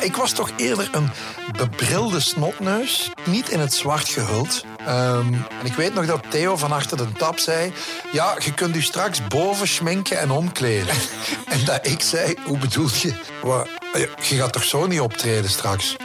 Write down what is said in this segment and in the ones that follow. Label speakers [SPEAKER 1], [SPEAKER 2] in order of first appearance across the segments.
[SPEAKER 1] Ik was toch eerder een bebrilde snotneus, niet in het zwart gehuld. Ehm, en ik weet nog dat Theo van achter de tap zei... Ja, je kunt u straks boven schminken en omkleden. en dat ik zei, hoe bedoel je? Wat, je gaat toch zo niet optreden straks?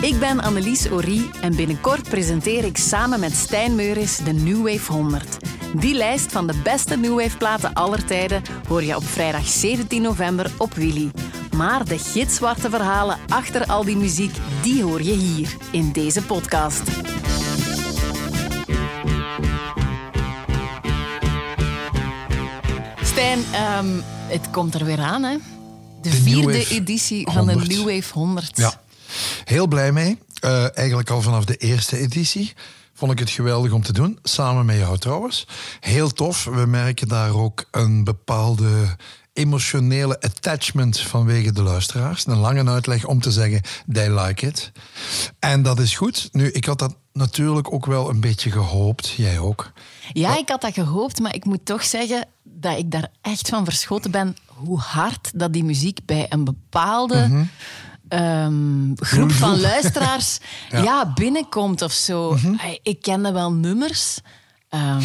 [SPEAKER 2] Ik ben Annelies Orie en binnenkort presenteer ik samen met Stijn Meuris de New Wave 100. Die lijst van de beste New Wave platen aller tijden hoor je op vrijdag 17 november op Willy. Maar de gitzwarte verhalen achter al die muziek, die hoor je hier in deze podcast. Stijn, ehm, het komt er weer aan, hè? De, vierde editie van de New Wave 100.
[SPEAKER 1] Ja, heel blij mee. Uh, eigenlijk al vanaf de eerste editie vond ik het geweldig om te doen. Samen met jou trouwens. Heel tof. We merken daar ook een bepaalde emotionele attachment vanwege de luisteraars. Een lange uitleg om te zeggen, they like it. En dat is goed. Nu, ik had dat natuurlijk ook wel een beetje gehoopt. Jij ook.
[SPEAKER 2] Ja, ik had dat gehoopt, maar ik moet toch zeggen dat ik daar echt van verschoten ben hoe hard dat die muziek bij een bepaalde... Mhm. Ehm, groep van luisteraars ja. binnenkomt of zo. Mhm. Ik kende wel nummers. Um,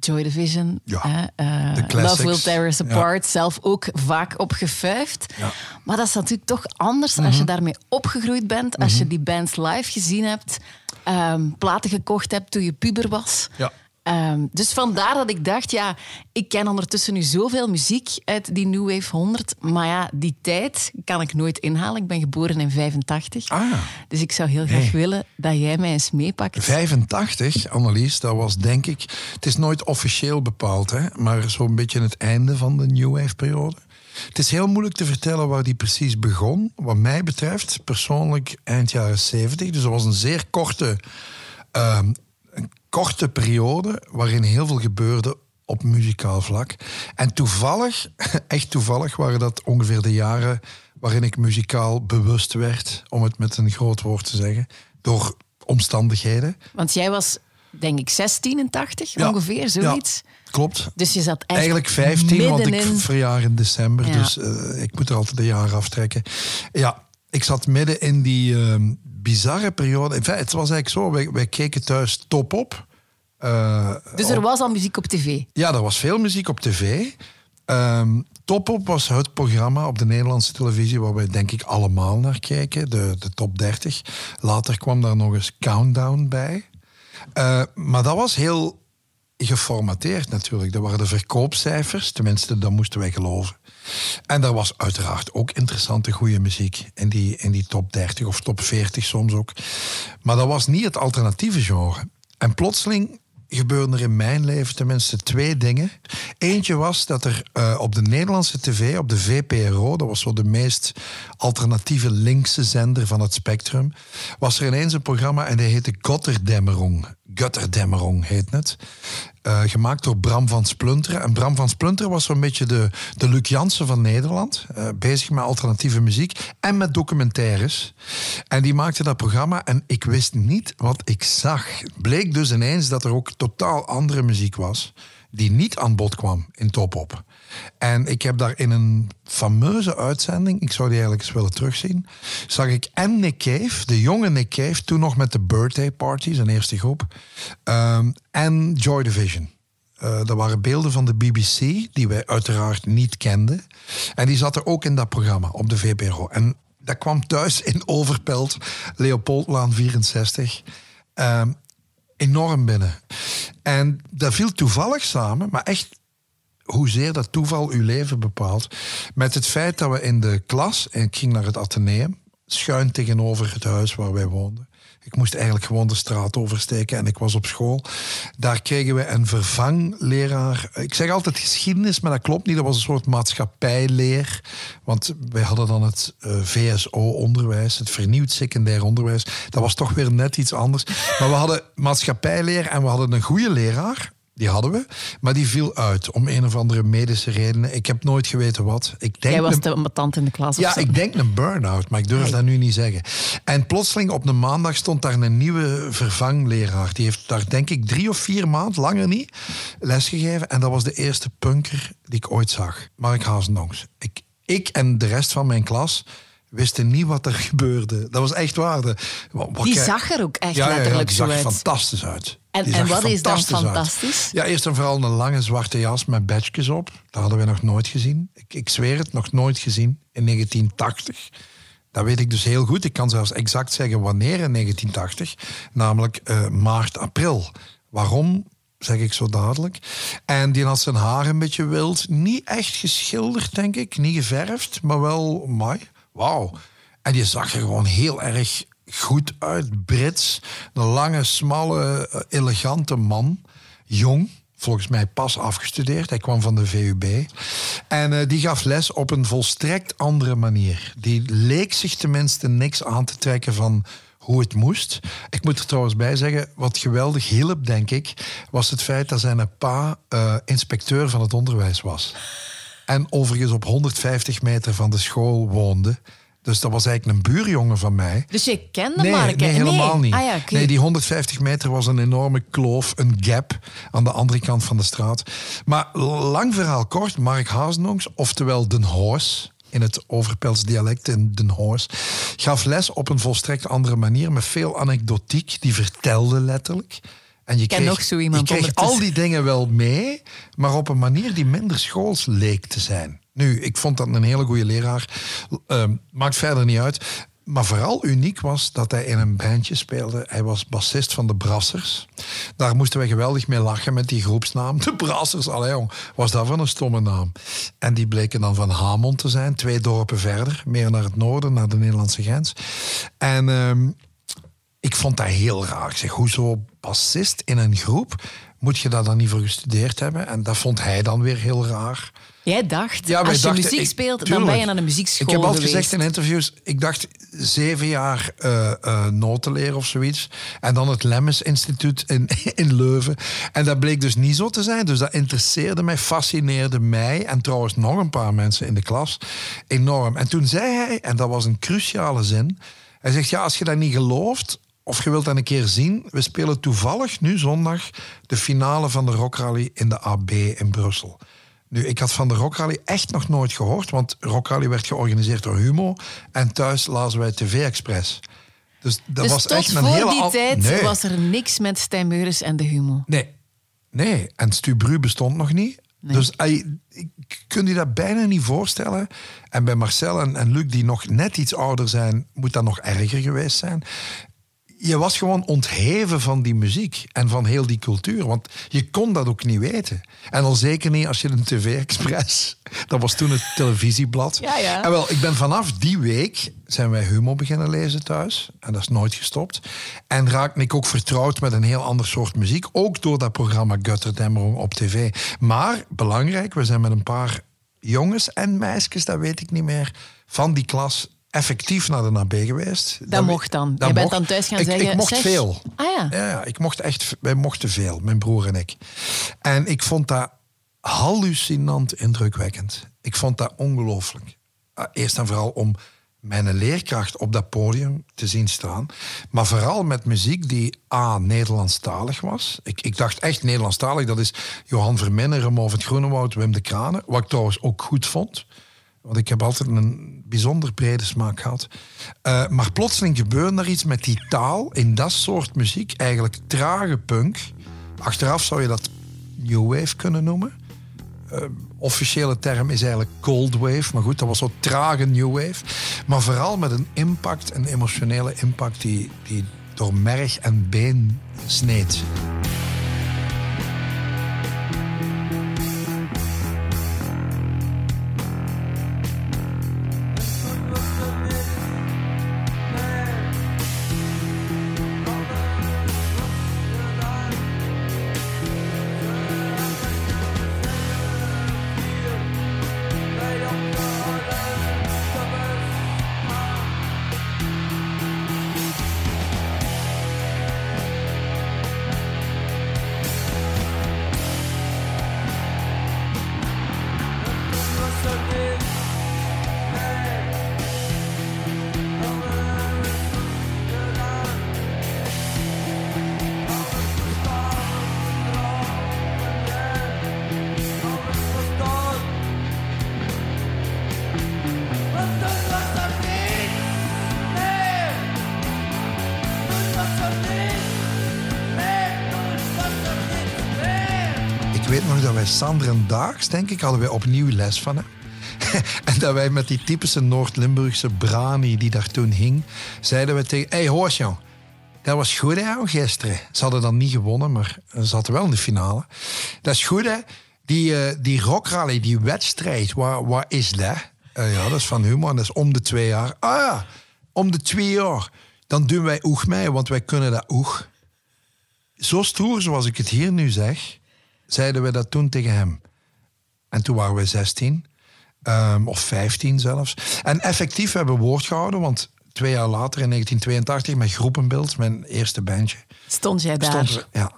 [SPEAKER 2] Joy Division,
[SPEAKER 1] ja,
[SPEAKER 2] uh, Love Will Tear Us Apart, zelf ook vaak opgefuifd. Ja. Maar dat is natuurlijk toch anders als je mhm. daarmee opgegroeid bent, als je die bands live gezien hebt, um, platen gekocht hebt toen je puber was. Ja. Ehm, dus vandaar dat ik dacht, ja, ik ken ondertussen nu zoveel muziek uit die New Wave 100. Maar ja, die tijd kan ik nooit inhalen. Ik ben geboren in 85. Ah. Dus ik zou heel graag willen dat jij mij eens meepakt.
[SPEAKER 1] 85, Annelies, dat was denk ik... Het is nooit officieel bepaald, hè, maar zo'n beetje het einde van de New Wave periode. Het is heel moeilijk te vertellen waar die precies begon. Wat mij betreft, persoonlijk eind jaren 70. Dus dat was een zeer korte... Ehm, korte periode waarin heel veel gebeurde op muzikaal vlak. En toevallig, echt toevallig, waren dat ongeveer de jaren waarin ik muzikaal bewust werd, om het met een groot woord te zeggen, door omstandigheden.
[SPEAKER 2] Want jij was, denk ik, 86 ongeveer, zoiets.
[SPEAKER 1] Ja. Klopt.
[SPEAKER 2] Dus je zat
[SPEAKER 1] eigenlijk 15, want ik verjaar in december, dus uh, ik moet er altijd een jaar aftrekken. Ja, ik zat midden in die uh, bizarre periode. In feite, het was eigenlijk zo, wij, wij keken thuis top op.
[SPEAKER 2] Uh, dus er was al muziek op tv?
[SPEAKER 1] Ja, er was veel muziek op tv. Um, Top Op was het programma op de Nederlandse televisie waar wij denk ik allemaal naar kijken, de, de top 30. Later kwam daar nog eens Countdown bij. Uh, maar dat was heel geformateerd natuurlijk. Dat waren de verkoopcijfers, tenminste, dat moesten wij geloven. En er was uiteraard ook interessante goede muziek in die, in die top 30 of top 40 soms ook. Maar dat was niet het alternatieve genre. En plotseling gebeurden er in mijn leven tenminste twee dingen. Eentje was dat er uh, op de Nederlandse tv, op de VPRO, dat was zo de meest alternatieve linkse zender van het spectrum, was er ineens een programma en dat heette Gotterdämmerung. Gutterdämmerung heet het. Uh, gemaakt door Bram van Splunteren. En Bram van Splunteren was zo'n beetje de, de Luc Jansen van Nederland. Uh, bezig met alternatieve muziek en met documentaires. En die maakte dat programma en ik wist niet wat ik zag. Bleek dus ineens dat er ook totaal andere muziek was. Die niet aan bod kwam in Top Op. En ik heb daar in een fameuze uitzending, ik zou die eigenlijk eens willen terugzien, zag ik en Nick Cave, de jonge Nick Cave, toen nog met de Birthday Party, zijn eerste groep, um, en Joy Division. Uh, dat waren beelden van de BBC, die wij uiteraard niet kenden. En die zat er ook in dat programma op de VPRO. En dat kwam thuis in Overpelt, Leopoldlaan 64. Um, enorm binnen. En dat viel toevallig samen, maar echt hoezeer dat toeval uw leven bepaalt. Met het feit dat we in de klas, en ik ging naar het ateneum, schuin tegenover het huis waar wij woonden. Ik moest eigenlijk gewoon de straat oversteken en ik was op school. Daar kregen we een vervangleraar. Ik zeg altijd geschiedenis, maar dat klopt niet. Dat was een soort maatschappijleer. Want wij hadden dan het eh, VSO-onderwijs, het vernieuwd secundair onderwijs. Dat was toch weer net iets anders. Maar we hadden maatschappijleer en we hadden een goede leraar. Die hadden we, maar die viel uit om een of andere medische redenen. Ik heb nooit geweten wat. Ik
[SPEAKER 2] denk Jij was de ambetant in de klas
[SPEAKER 1] Ja, ik denk een burn-out, maar ik durf dat nu niet zeggen. En plotseling op een maandag stond daar een nieuwe vervangleraar. Die heeft daar denk ik drie of vier maanden, langer niet, lesgegeven. En dat was de eerste punker die ik ooit zag. Mark Hazenongs. Ik, ik en de rest van mijn klas wisten niet wat er gebeurde. Dat was echt waar. De,
[SPEAKER 2] die zag er ook echt ja, letterlijk
[SPEAKER 1] ja,
[SPEAKER 2] ja,
[SPEAKER 1] die zag fantastisch uit.
[SPEAKER 2] En, en wat is dan fantastisch?
[SPEAKER 1] Ja, eerst en vooral een lange zwarte jas met badges op. Dat hadden we nog nooit gezien. Ik, ik zweer het, nog nooit gezien. In 1980. Dat weet ik dus heel goed. Ik kan zelfs exact zeggen wanneer in 1980. Namelijk uh, maart, april. Waarom? zeg ik zo dadelijk. En die had zijn haar een beetje wild. Niet echt geschilderd, denk ik. Niet geverfd, maar wel mooi. Wauw. En die zag er gewoon heel erg goed uit. Brits. Een lange, smalle, eh, elegante man. Jong. Volgens mij pas afgestudeerd. Hij kwam van de VUB. En uh, die gaf les op een volstrekt andere manier. Die leek zich tenminste niks aan te trekken van hoe het moest. Ik moet er trouwens bij zeggen, wat geweldig hielp, denk ik, was het feit dat zijn pa uh, inspecteur van het onderwijs was. En overigens op 150 meter van de school woonde. Dus dat was eigenlijk een buurjongen van mij.
[SPEAKER 2] Dus je kende
[SPEAKER 1] nee,
[SPEAKER 2] Mark?
[SPEAKER 1] Nee, helemaal niet. Ah, Nee, die 150 meter was een enorme kloof, een gap aan de andere kant van de straat. Maar lang verhaal kort, Mark Hazenongs, oftewel Den Hoos, in het Overpels dialect in Den Hoos, gaf les op een volstrekt andere manier, met veel anekdotiek. Die vertelde letterlijk. En je kreeg, nog zo iemand je kreeg al die dingen wel mee, maar op een manier die minder schools leek te zijn. Nu, ik vond dat een hele goede leraar. Uh, maakt verder niet uit. Maar vooral uniek was dat hij in een bandje speelde. Hij was bassist van de Brassers. Daar moesten we geweldig mee lachen met die groepsnaam. De Brassers, allee jong, was dat van een stomme naam. En die bleken dan van Hamond te zijn, twee dorpen verder. Meer naar het noorden, naar de Nederlandse grens. En uh, ik vond dat heel raar. Ik zeg, hoezo bassist in een groep? Moet je daar dan niet voor gestudeerd hebben? En dat vond hij dan weer heel raar.
[SPEAKER 2] Jij dacht, ja, als je muziek speelt, dan ben je naar de muziekschool
[SPEAKER 1] Ik heb
[SPEAKER 2] altijd
[SPEAKER 1] gezegd in interviews, ik dacht zeven jaar uh, uh, noten leren of zoiets. En dan het Lemmes Instituut in, in Leuven. En dat bleek dus niet zo te zijn. Dus dat interesseerde mij, fascineerde mij. En trouwens nog een paar mensen in de klas enorm. En toen zei hij, en dat was een cruciale zin... Hij zegt, ja, als je dat niet gelooft, of je wilt dat een keer zien, we spelen toevallig nu zondag de finale van de Rock Rally in de AB in Brussel. Nu, ik had van de Rock Rally echt nog nooit gehoord, want Rock Rally werd georganiseerd door Humo en thuis lazen wij TV Express. Dus dat
[SPEAKER 2] dus
[SPEAKER 1] was
[SPEAKER 2] tot
[SPEAKER 1] echt een
[SPEAKER 2] voor
[SPEAKER 1] hele
[SPEAKER 2] die tijd was er niks met Stijn Meures en de Humo?
[SPEAKER 1] Nee. Nee, en Stubru bestond nog niet. Dus ik kun je dat bijna niet voorstellen. En bij Marcel en, en Luc, die nog net iets ouder zijn, moet dat nog erger geweest zijn je was gewoon ontheven van die muziek en van heel die cultuur. Want je kon dat ook niet weten. En al zeker niet als je een TV-express... Dat was toen het televisieblad.
[SPEAKER 2] Ja, ja.
[SPEAKER 1] En wel, ik ben vanaf die week zijn wij Humo beginnen lezen thuis. En dat is nooit gestopt. En raakte ik ook vertrouwd met een heel ander soort muziek. Ook door dat programma Gutterdämmerung op tv. Maar, belangrijk, we zijn met een paar jongens en meisjes, dat weet ik niet meer, van die klas effectief naar de NAB geweest.
[SPEAKER 2] Dat, mocht dan. Je bent dan thuis gaan
[SPEAKER 1] ik,
[SPEAKER 2] zeggen...
[SPEAKER 1] Ik mocht veel.
[SPEAKER 2] Ah ja.
[SPEAKER 1] ja. Ja, ik mocht echt... Wij mochten veel, mijn broer en ik. En ik vond dat hallucinant indrukwekkend. Ik vond dat ongelooflijk. Ah, eerst en vooral om mijn leerkracht op dat podium te zien staan. Maar vooral met muziek die A, Nederlandstalig was. Ik, ik dacht echt Nederlandstalig, dat is Johan Verminnen, Remo van het Groenewoud, Wim de Kranen. Wat ik trouwens ook goed vond. Want ik heb altijd een bijzonder brede smaak gehad. Uh, maar plotseling gebeurde er iets met die taal in dat soort muziek. Eigenlijk trage punk. Achteraf zou je dat new wave kunnen noemen. Uh, officiële term is eigenlijk cold wave. Maar goed, dat was zo trage new wave. Maar vooral met een impact, een emotionele impact die, die door merg en been sneed. Wij Sander en Daags, denk ik, hadden wij opnieuw les van hem. en dat wij met die typische Noord-Limburgse brani die daar toen hing, zeiden we tegen... Hé, hey, hoor jong, dat was goed hè, gisteren. Ze hadden dan niet gewonnen, maar ze zaten wel in de finale. Dat is goed hè. Die, uh, die rockrally, die wedstrijd, waar, waar is dat? Uh, ja, dat is van humor. Dat is om de twee jaar. Ah om de twee jaar. Dan doen wij oeg mee, want wij kunnen dat oeg. Zo stoer zoals ik het hier nu zeg, zeiden we dat toen tegen hem. En toen waren we 16. Um, of 15 zelfs. En effectief hebben we woord gehouden, want twee jaar later, in 1982, met Groepenbeeld, mijn eerste bandje.
[SPEAKER 2] Stond jij daar? Stond,
[SPEAKER 1] ja.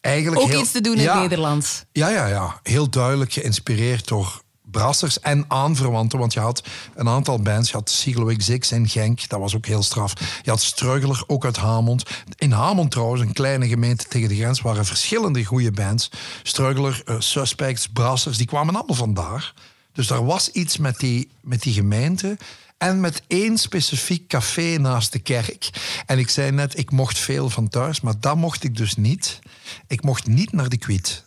[SPEAKER 1] Eigenlijk
[SPEAKER 2] Ook iets te doen in het Nederlands.
[SPEAKER 1] Ja, ja, ja. Heel duidelijk geïnspireerd door brassers en aanverwanten. Want je had een aantal bands. Je had Siegel Six in Genk. Dat was ook heel straf. Je had Struggler, ook uit Hamond. In Hamond trouwens, een kleine gemeente tegen de grens, waren verschillende goede bands. Struggler, uh, Suspects, Brassers, die kwamen allemaal vandaar. Dus er was iets met die, met die gemeente. En met één specifiek café naast de kerk. En ik zei net, ik mocht veel van thuis, maar dat mocht ik dus niet. Ik mocht niet naar de Kwiet.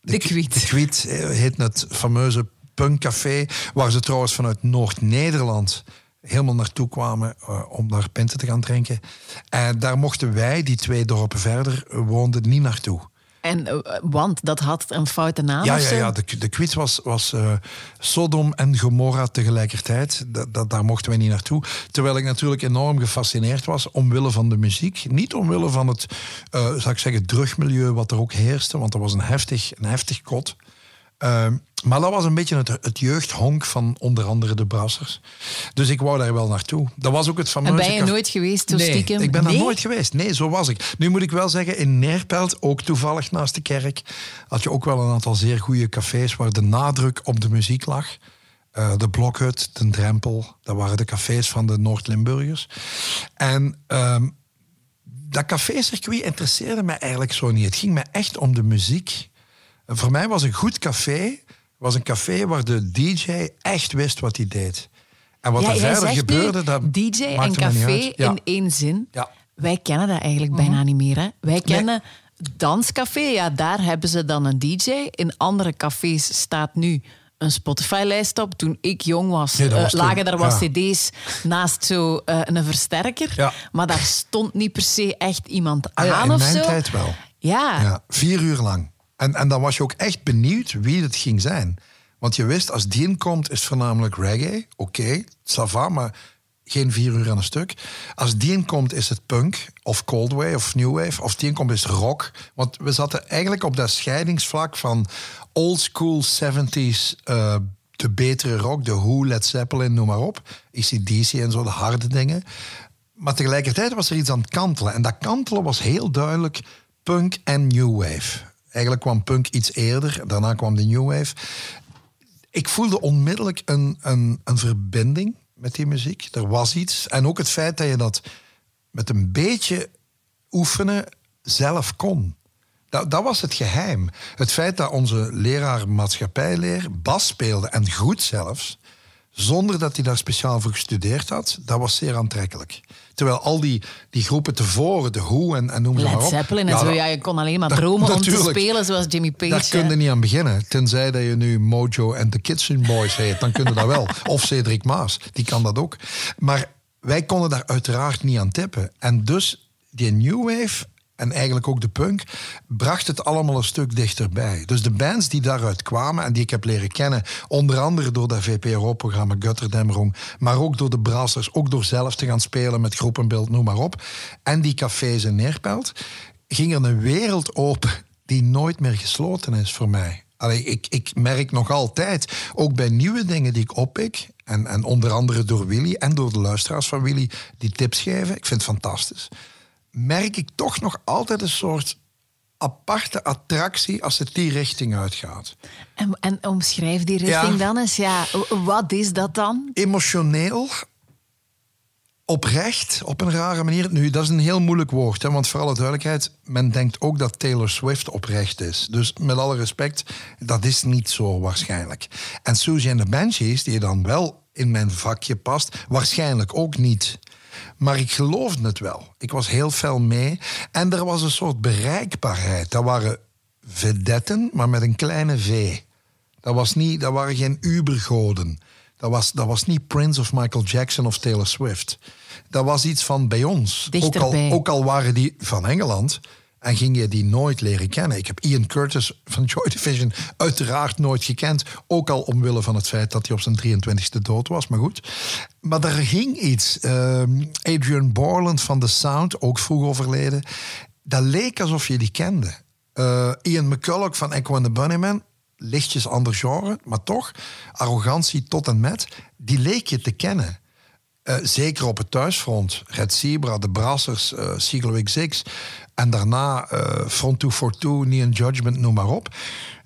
[SPEAKER 2] De, de Kwiet.
[SPEAKER 1] De Kwiet eh, heet het fameuze punkcafé, waar ze trouwens vanuit Noord-Nederland helemaal naartoe kwamen uh, om daar pinten te gaan drinken. En daar mochten wij, die twee dorpen verder woonden, niet naartoe.
[SPEAKER 2] En, uh, want dat had een foute naam?
[SPEAKER 1] Ja, ja, ja de, de quiz was, was uh, Sodom en Gomorra tegelijkertijd. Dat, daar mochten wij niet naartoe. Terwijl ik natuurlijk enorm gefascineerd was omwille van de muziek. Niet omwille van het, uh, zou ik zeggen, drugmilieu wat er ook heerste. Want er was een heftig, een heftig kot. Ehm, maar dat was een beetje het, het, jeugdhonk van onder andere de Brassers. Dus ik wou daar wel naartoe. Dat was ook het fameuze...
[SPEAKER 2] En ben je nooit geweest,
[SPEAKER 1] nee,
[SPEAKER 2] stiekem?
[SPEAKER 1] ik ben daar nooit geweest. Nee, zo was ik. Nu moet ik wel zeggen, in Neerpelt, ook toevallig naast de kerk, had je ook wel een aantal zeer goede cafés waar de nadruk op de muziek lag. Uh, de Blokhut, de Drempel, dat waren de cafés van de Noord-Limburgers. En um, dat café-circuit interesseerde mij eigenlijk zo niet. Het ging me echt om de muziek voor mij was een goed café was een café waar de DJ echt wist wat hij deed. En wat er verder gebeurde, dat
[SPEAKER 2] DJ en café in één zin. Ja. Wij kennen dat eigenlijk bijna mhm. niet meer. Hè? Wij kennen danscafé, ja, daar hebben ze dan een DJ. In andere cafés staat nu een Spotify-lijst op. Toen ik jong was, nee, uh, lagen daar wat cd's naast zo uh, een versterker. Ja. Maar daar stond niet per se echt iemand aan ah, ja,
[SPEAKER 1] in
[SPEAKER 2] mijn
[SPEAKER 1] tijd wel.
[SPEAKER 2] Ja. ja.
[SPEAKER 1] Vier uur lang. En, en dan was je ook echt benieuwd wie het ging zijn. Want je wist, als die komt, is voornamelijk reggae. Oké, okay, maar geen vier uur aan een stuk. Als die komt, is het punk of cold wave of new wave. Of die komt, is rock. Want we zaten eigenlijk op dat scheidingsvlak van old school 70s... Uh, de betere rock, de Who, Led Zeppelin, noem maar op. ACDC en zo, de harde dingen. Maar tegelijkertijd was er iets aan het kantelen. En dat kantelen was heel duidelijk punk en new wave. Eigenlijk kwam punk iets eerder, daarna kwam de new wave. Ik voelde onmiddellijk een, een, een verbinding met die muziek. Er was iets. En ook het feit dat je dat met een beetje oefenen zelf kon. Dat, dat, was het geheim. Het feit dat onze leraar maatschappijleer bas speelde en goed zelfs, zonder dat hij daar speciaal voor gestudeerd had, dat was zeer aantrekkelijk. Terwijl al die, die groepen tevoren, de Who en, en noem ze maar op.
[SPEAKER 2] Zeppelin en zo, ja, je kon alleen maar dromen om te spelen zoals Jimmy Page.
[SPEAKER 1] Daar kun je niet aan beginnen. Tenzij dat je nu Mojo en The Kitchen Boys heet, dan kun je dat wel. Of Cedric Maas, die kan dat ook. Maar wij konden daar uiteraard niet aan tippen. En dus die New Wave en eigenlijk ook de punk, bracht het allemaal een stuk dichterbij. Dus de bands die daaruit kwamen en die ik heb leren kennen, onder andere door dat VPRO-programma Gutterdämmerung, maar ook door de brassers, ook door zelf te gaan spelen met groepenbeeld, noem maar op, en die cafés in Neerpelt, ging er een wereld open die nooit meer gesloten is voor mij. Allee, ik, ik merk nog altijd, ook bij nieuwe dingen die ik oppik, en, en onder andere door Willy en door de luisteraars van Willy, die tips geven, ik vind het fantastisch merk ik toch nog altijd een soort aparte attractie als het die richting uitgaat.
[SPEAKER 2] En, en omschrijf die richting dan eens. Ja, wat is dat dan?
[SPEAKER 1] Emotioneel, oprecht, op een rare manier. Nu, dat is een heel moeilijk woord, hè, want voor alle duidelijkheid, men denkt ook dat Taylor Swift oprecht is. Dus met alle respect, dat is niet zo waarschijnlijk. En Susie en de Banshees, die dan wel in mijn vakje past, waarschijnlijk ook niet. Maar ik geloofde het wel. Ik was heel fel mee. En er was een soort bereikbaarheid. Dat waren vedetten, maar met een kleine V. Dat, was niet, dat waren geen ubergoden. Dat was, dat was niet Prince of Michael Jackson of Taylor Swift. Dat was iets van bij ons. Ook al, ook al waren die van Engeland en ging je die nooit leren kennen. Ik heb Ian Curtis van Joy Division uiteraard nooit gekend. Ook al omwille van het feit dat hij op zijn 23e dood was. Maar goed. Maar er ging iets. Ehm, Adrian Borland van The Sound, ook vroeg overleden. Dat leek alsof je die kende. Uh, Ian McCulloch van Echo and the Bunnymen. Lichtjes ander genre, maar toch. Arrogantie tot en met. Die leek je te kennen. Uh, zeker op het thuisfront. Red Zebra, de Brassers, uh, Siegel XX. En daarna uh, Front 242, Neon Judgment, noem maar op.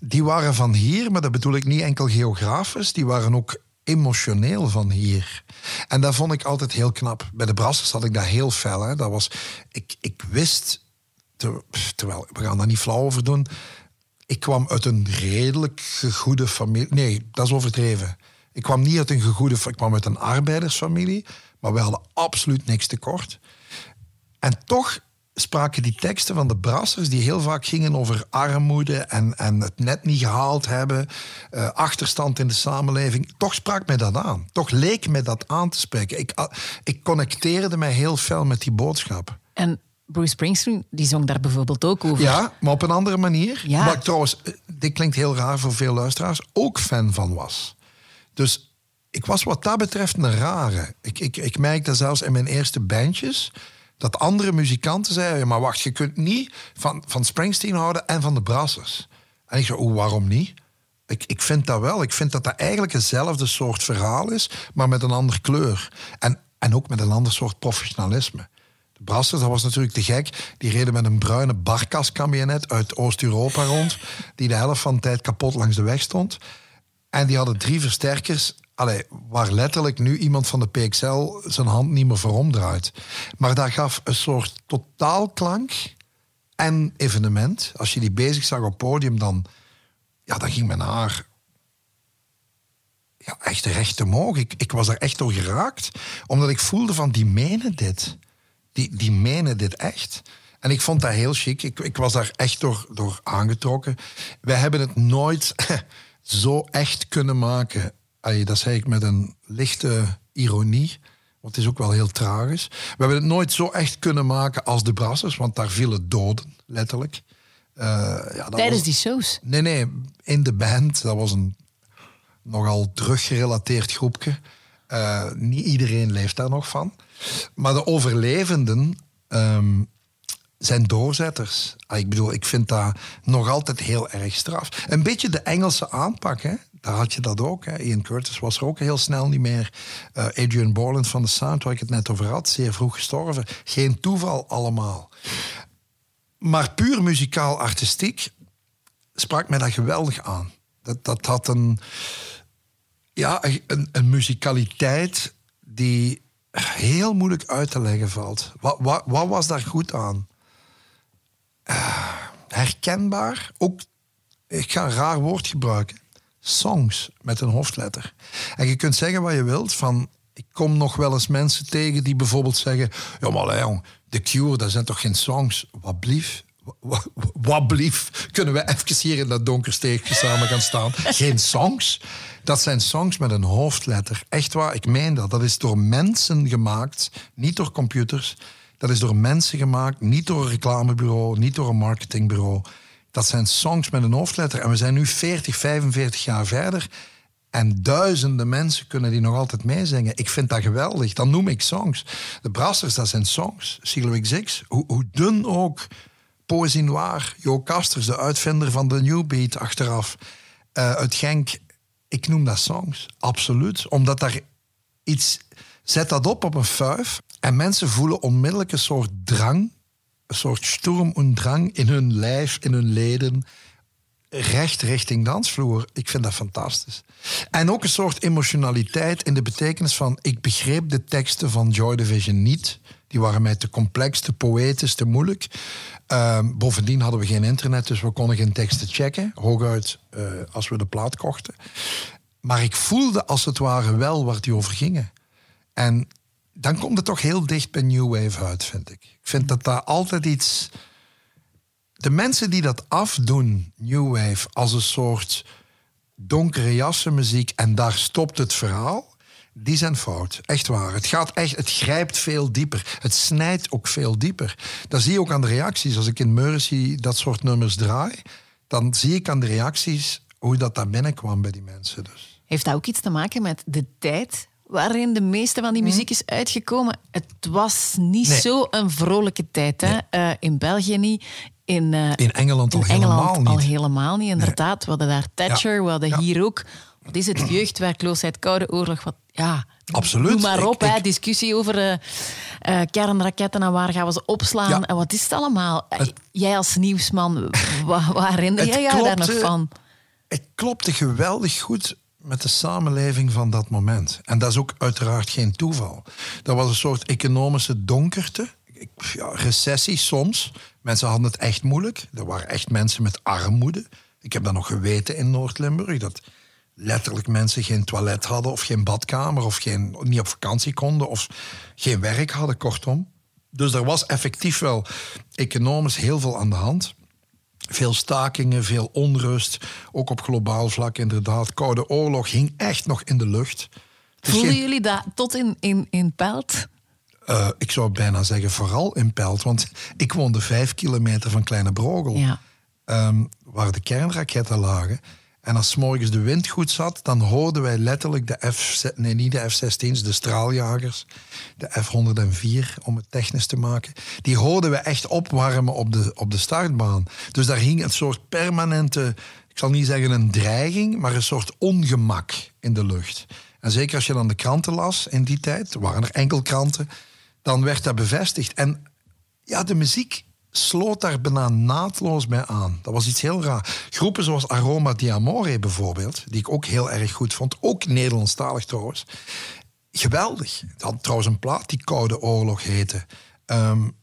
[SPEAKER 1] Die waren van hier, maar dat bedoel ik niet enkel geografisch. Die waren ook emotioneel van hier. En dat vond ik altijd heel knap. Bij de Brassers had ik dat heel fel. Hè. Dat was, ik, ik wist, terwijl, we gaan daar niet flauw over doen. Ik kwam uit een redelijk goede familie. Nee, dat is overdreven. Ik kwam niet uit een goede, ik kwam uit een arbeidersfamilie, maar we hadden absoluut niks tekort. En toch spraken die teksten van de brassers, die heel vaak gingen over armoede en, en het net niet gehaald hebben, uh, achterstand in de samenleving, toch sprak mij dat aan. Toch leek mij dat aan te spreken. Ik, uh, ik connecteerde mij heel fel met die boodschap.
[SPEAKER 2] En Bruce Springsteen, die zong daar bijvoorbeeld ook over.
[SPEAKER 1] Ja, maar op een andere manier. Ja. Waar ik trouwens, eh, dit klinkt heel raar voor veel luisteraars, ook fan van was. Dus ik was wat dat betreft een rare. Ik, ik, ik merkte zelfs in mijn eerste bandjes dat andere muzikanten zeiden: maar wacht, je kunt niet van, van Springsteen houden en van de Brassers. En ik zei: oh, waarom niet? Ik, ik vind dat wel. Ik vind dat dat eigenlijk hetzelfde soort verhaal is, maar met een andere kleur. En, en ook met een ander soort professionalisme. De Brassers, dat was natuurlijk te gek. Die reden met een bruine barkaskamionet uit Oost-Europa rond, die de helft van de tijd kapot langs de weg stond. En die hadden drie versterkers Allee, waar letterlijk nu iemand van de PXL zijn hand niet meer voor omdraait. Maar daar gaf een soort totaalklank en evenement. Als je die bezig zag op podium, dan, ja, dan ging mijn haar ja, echt recht omhoog. Ik, ik was er echt door geraakt. Omdat ik voelde van, die menen dit. Die, die menen dit echt. En ik vond dat heel chic. Ik, ik was daar echt door, door aangetrokken. Wij hebben het nooit zo echt kunnen maken dat zei ik met een lichte ironie. Want het is ook wel heel tragisch. We hebben het nooit zo echt kunnen maken als de Brassers, want daar vielen doden, letterlijk.
[SPEAKER 2] Uh, ja, Tijdens die shows?
[SPEAKER 1] Nee, nee, in de band. Dat was een nogal druggerelateerd groepje. Uh, niet iedereen leeft daar nog van. Maar de overlevenden um, zijn doorzetters. Ah, ik bedoel, ik vind dat nog altijd heel erg straf. Een beetje de Engelse aanpak, hè? daar had je dat ook. Hè. Ian Curtis was er ook heel snel niet meer. Uh, Adrian Borland van de Sound, waar ik het net over had, zeer vroeg gestorven. Geen toeval allemaal. Maar puur muzikaal artistiek sprak mij dat geweldig aan. Dat, dat had een, ja, een, een muzikaliteit die heel moeilijk uit te leggen valt. Wat, wat, wat was daar goed aan? Uh, herkenbaar, ook, ik ga een raar woord gebruiken songs met een hoofdletter. En je kunt zeggen wat je wilt van... Ik kom nog wel eens mensen tegen die bijvoorbeeld zeggen... Ja, maar jong, The Cure, dat zijn toch geen songs? Wat blief? Wat blief? Kunnen we even hier in dat donker steegje samen gaan staan? Geen songs? Dat zijn songs met een hoofdletter. Echt waar, ik meen dat. Dat is door mensen gemaakt, niet door computers. Dat is door mensen gemaakt, niet door een reclamebureau, niet door een marketingbureau. Dat zijn songs met een hoofdletter. En we zijn nu 40, 45 jaar verder. En duizenden mensen kunnen die nog altijd meezingen. Ik vind dat geweldig. Dan noem ik songs. De Brassers, dat zijn songs. Silo XX, hoe, hoe dun ook. Poëzie Noir, Jo Kasters, de uitvinder van de New Beat achteraf. Uh, uit Genk. Ik noem dat songs. Absoluut. Omdat daar iets... Zet dat op op een fuif. En mensen voelen onmiddellijk een soort drang een soort sturm en drang in hun lijf, in hun leden, recht richting dansvloer. Ik vind dat fantastisch. En ook een soort emotionaliteit in de betekenis van... ik begreep de teksten van Joy Division niet. Die waren mij te complex, te poëtisch, te moeilijk. Ehm, bovendien hadden we geen internet, dus we konden geen teksten checken. Hooguit uh, als we de plaat kochten. Maar ik voelde als het ware wel waar die over gingen. En dan komt het toch heel dicht bij New Wave uit, vind ik. Ik vind dat daar altijd iets... de mensen die dat afdoen, New Wave, als een soort donkere jassenmuziek en daar stopt het verhaal, die zijn fout. Echt waar. Het, gaat echt, het grijpt veel dieper. Het snijdt ook veel dieper. Dat zie je ook aan de reacties. Als ik in Mercy dat soort nummers draai, dan zie ik aan de reacties hoe dat daar binnenkwam bij die mensen. Dus.
[SPEAKER 2] Heeft dat ook iets te maken met de tijd waarin de meeste van die muziek is uitgekomen? Het was niet zo een vrolijke tijd. Hè? Eh, in België niet. In, uh,
[SPEAKER 1] in Engeland, al, helemaal niet.
[SPEAKER 2] al helemaal niet. Inderdaad, we hadden daar Thatcher, we hadden hier ook wat is het? Jeugdwerkloosheid, Koude Oorlog. Wat, ja,
[SPEAKER 1] Absoluut.
[SPEAKER 2] Doe maar op, hè, discussie over uh, uh, kernraketten en waar gaan we ze opslaan. En wat is het allemaal? jij als nieuwsman, waar herinner jij je daar nog van?
[SPEAKER 1] Het klopte geweldig goed met de samenleving van dat moment. En dat is ook uiteraard geen toeval. Dat was een soort economische donkerte. Ja, recessie soms. Mensen hadden het echt moeilijk. Er waren echt mensen met armoede. Ik heb dat nog geweten in Noord-Limburg. Dat letterlijk mensen geen toilet hadden of geen badkamer of geen, niet op vakantie konden of geen werk hadden, kortom. Dus er was effectief wel economisch heel veel aan de hand. Veel stakingen, veel onrust, ook op globaal vlak inderdaad. Koude oorlog hing echt nog in de lucht.
[SPEAKER 2] Voelden jullie dat tot in, in, in Pelt?
[SPEAKER 1] Uh, ik zou bijna zeggen vooral in Pelt, want ik woonde vijf kilometer van Kleine Brogel, ja. um, waar de kernraketten lagen. En als morgens de wind goed zat, dan hoorden wij letterlijk de F... Nee, niet de F-16's, de straaljagers. De F-104, om het technisch te maken. Die hoorden we echt opwarmen op de, op de startbaan. Dus daar hing een soort permanente... Ik zal niet zeggen een dreiging, maar een soort ongemak in de lucht. En zeker als je dan de kranten las in die tijd, waren er enkel kranten, dan werd dat bevestigd. En ja, de muziek sloot daar bijna naadloos bij aan. Dat was iets heel raar. Groepen zoals Aroma di Amore bijvoorbeeld, die ik ook heel erg goed vond, ook Nederlandstalig trouwens. Geweldig. Had trouwens een plaat die Koude Oorlog heette. Um,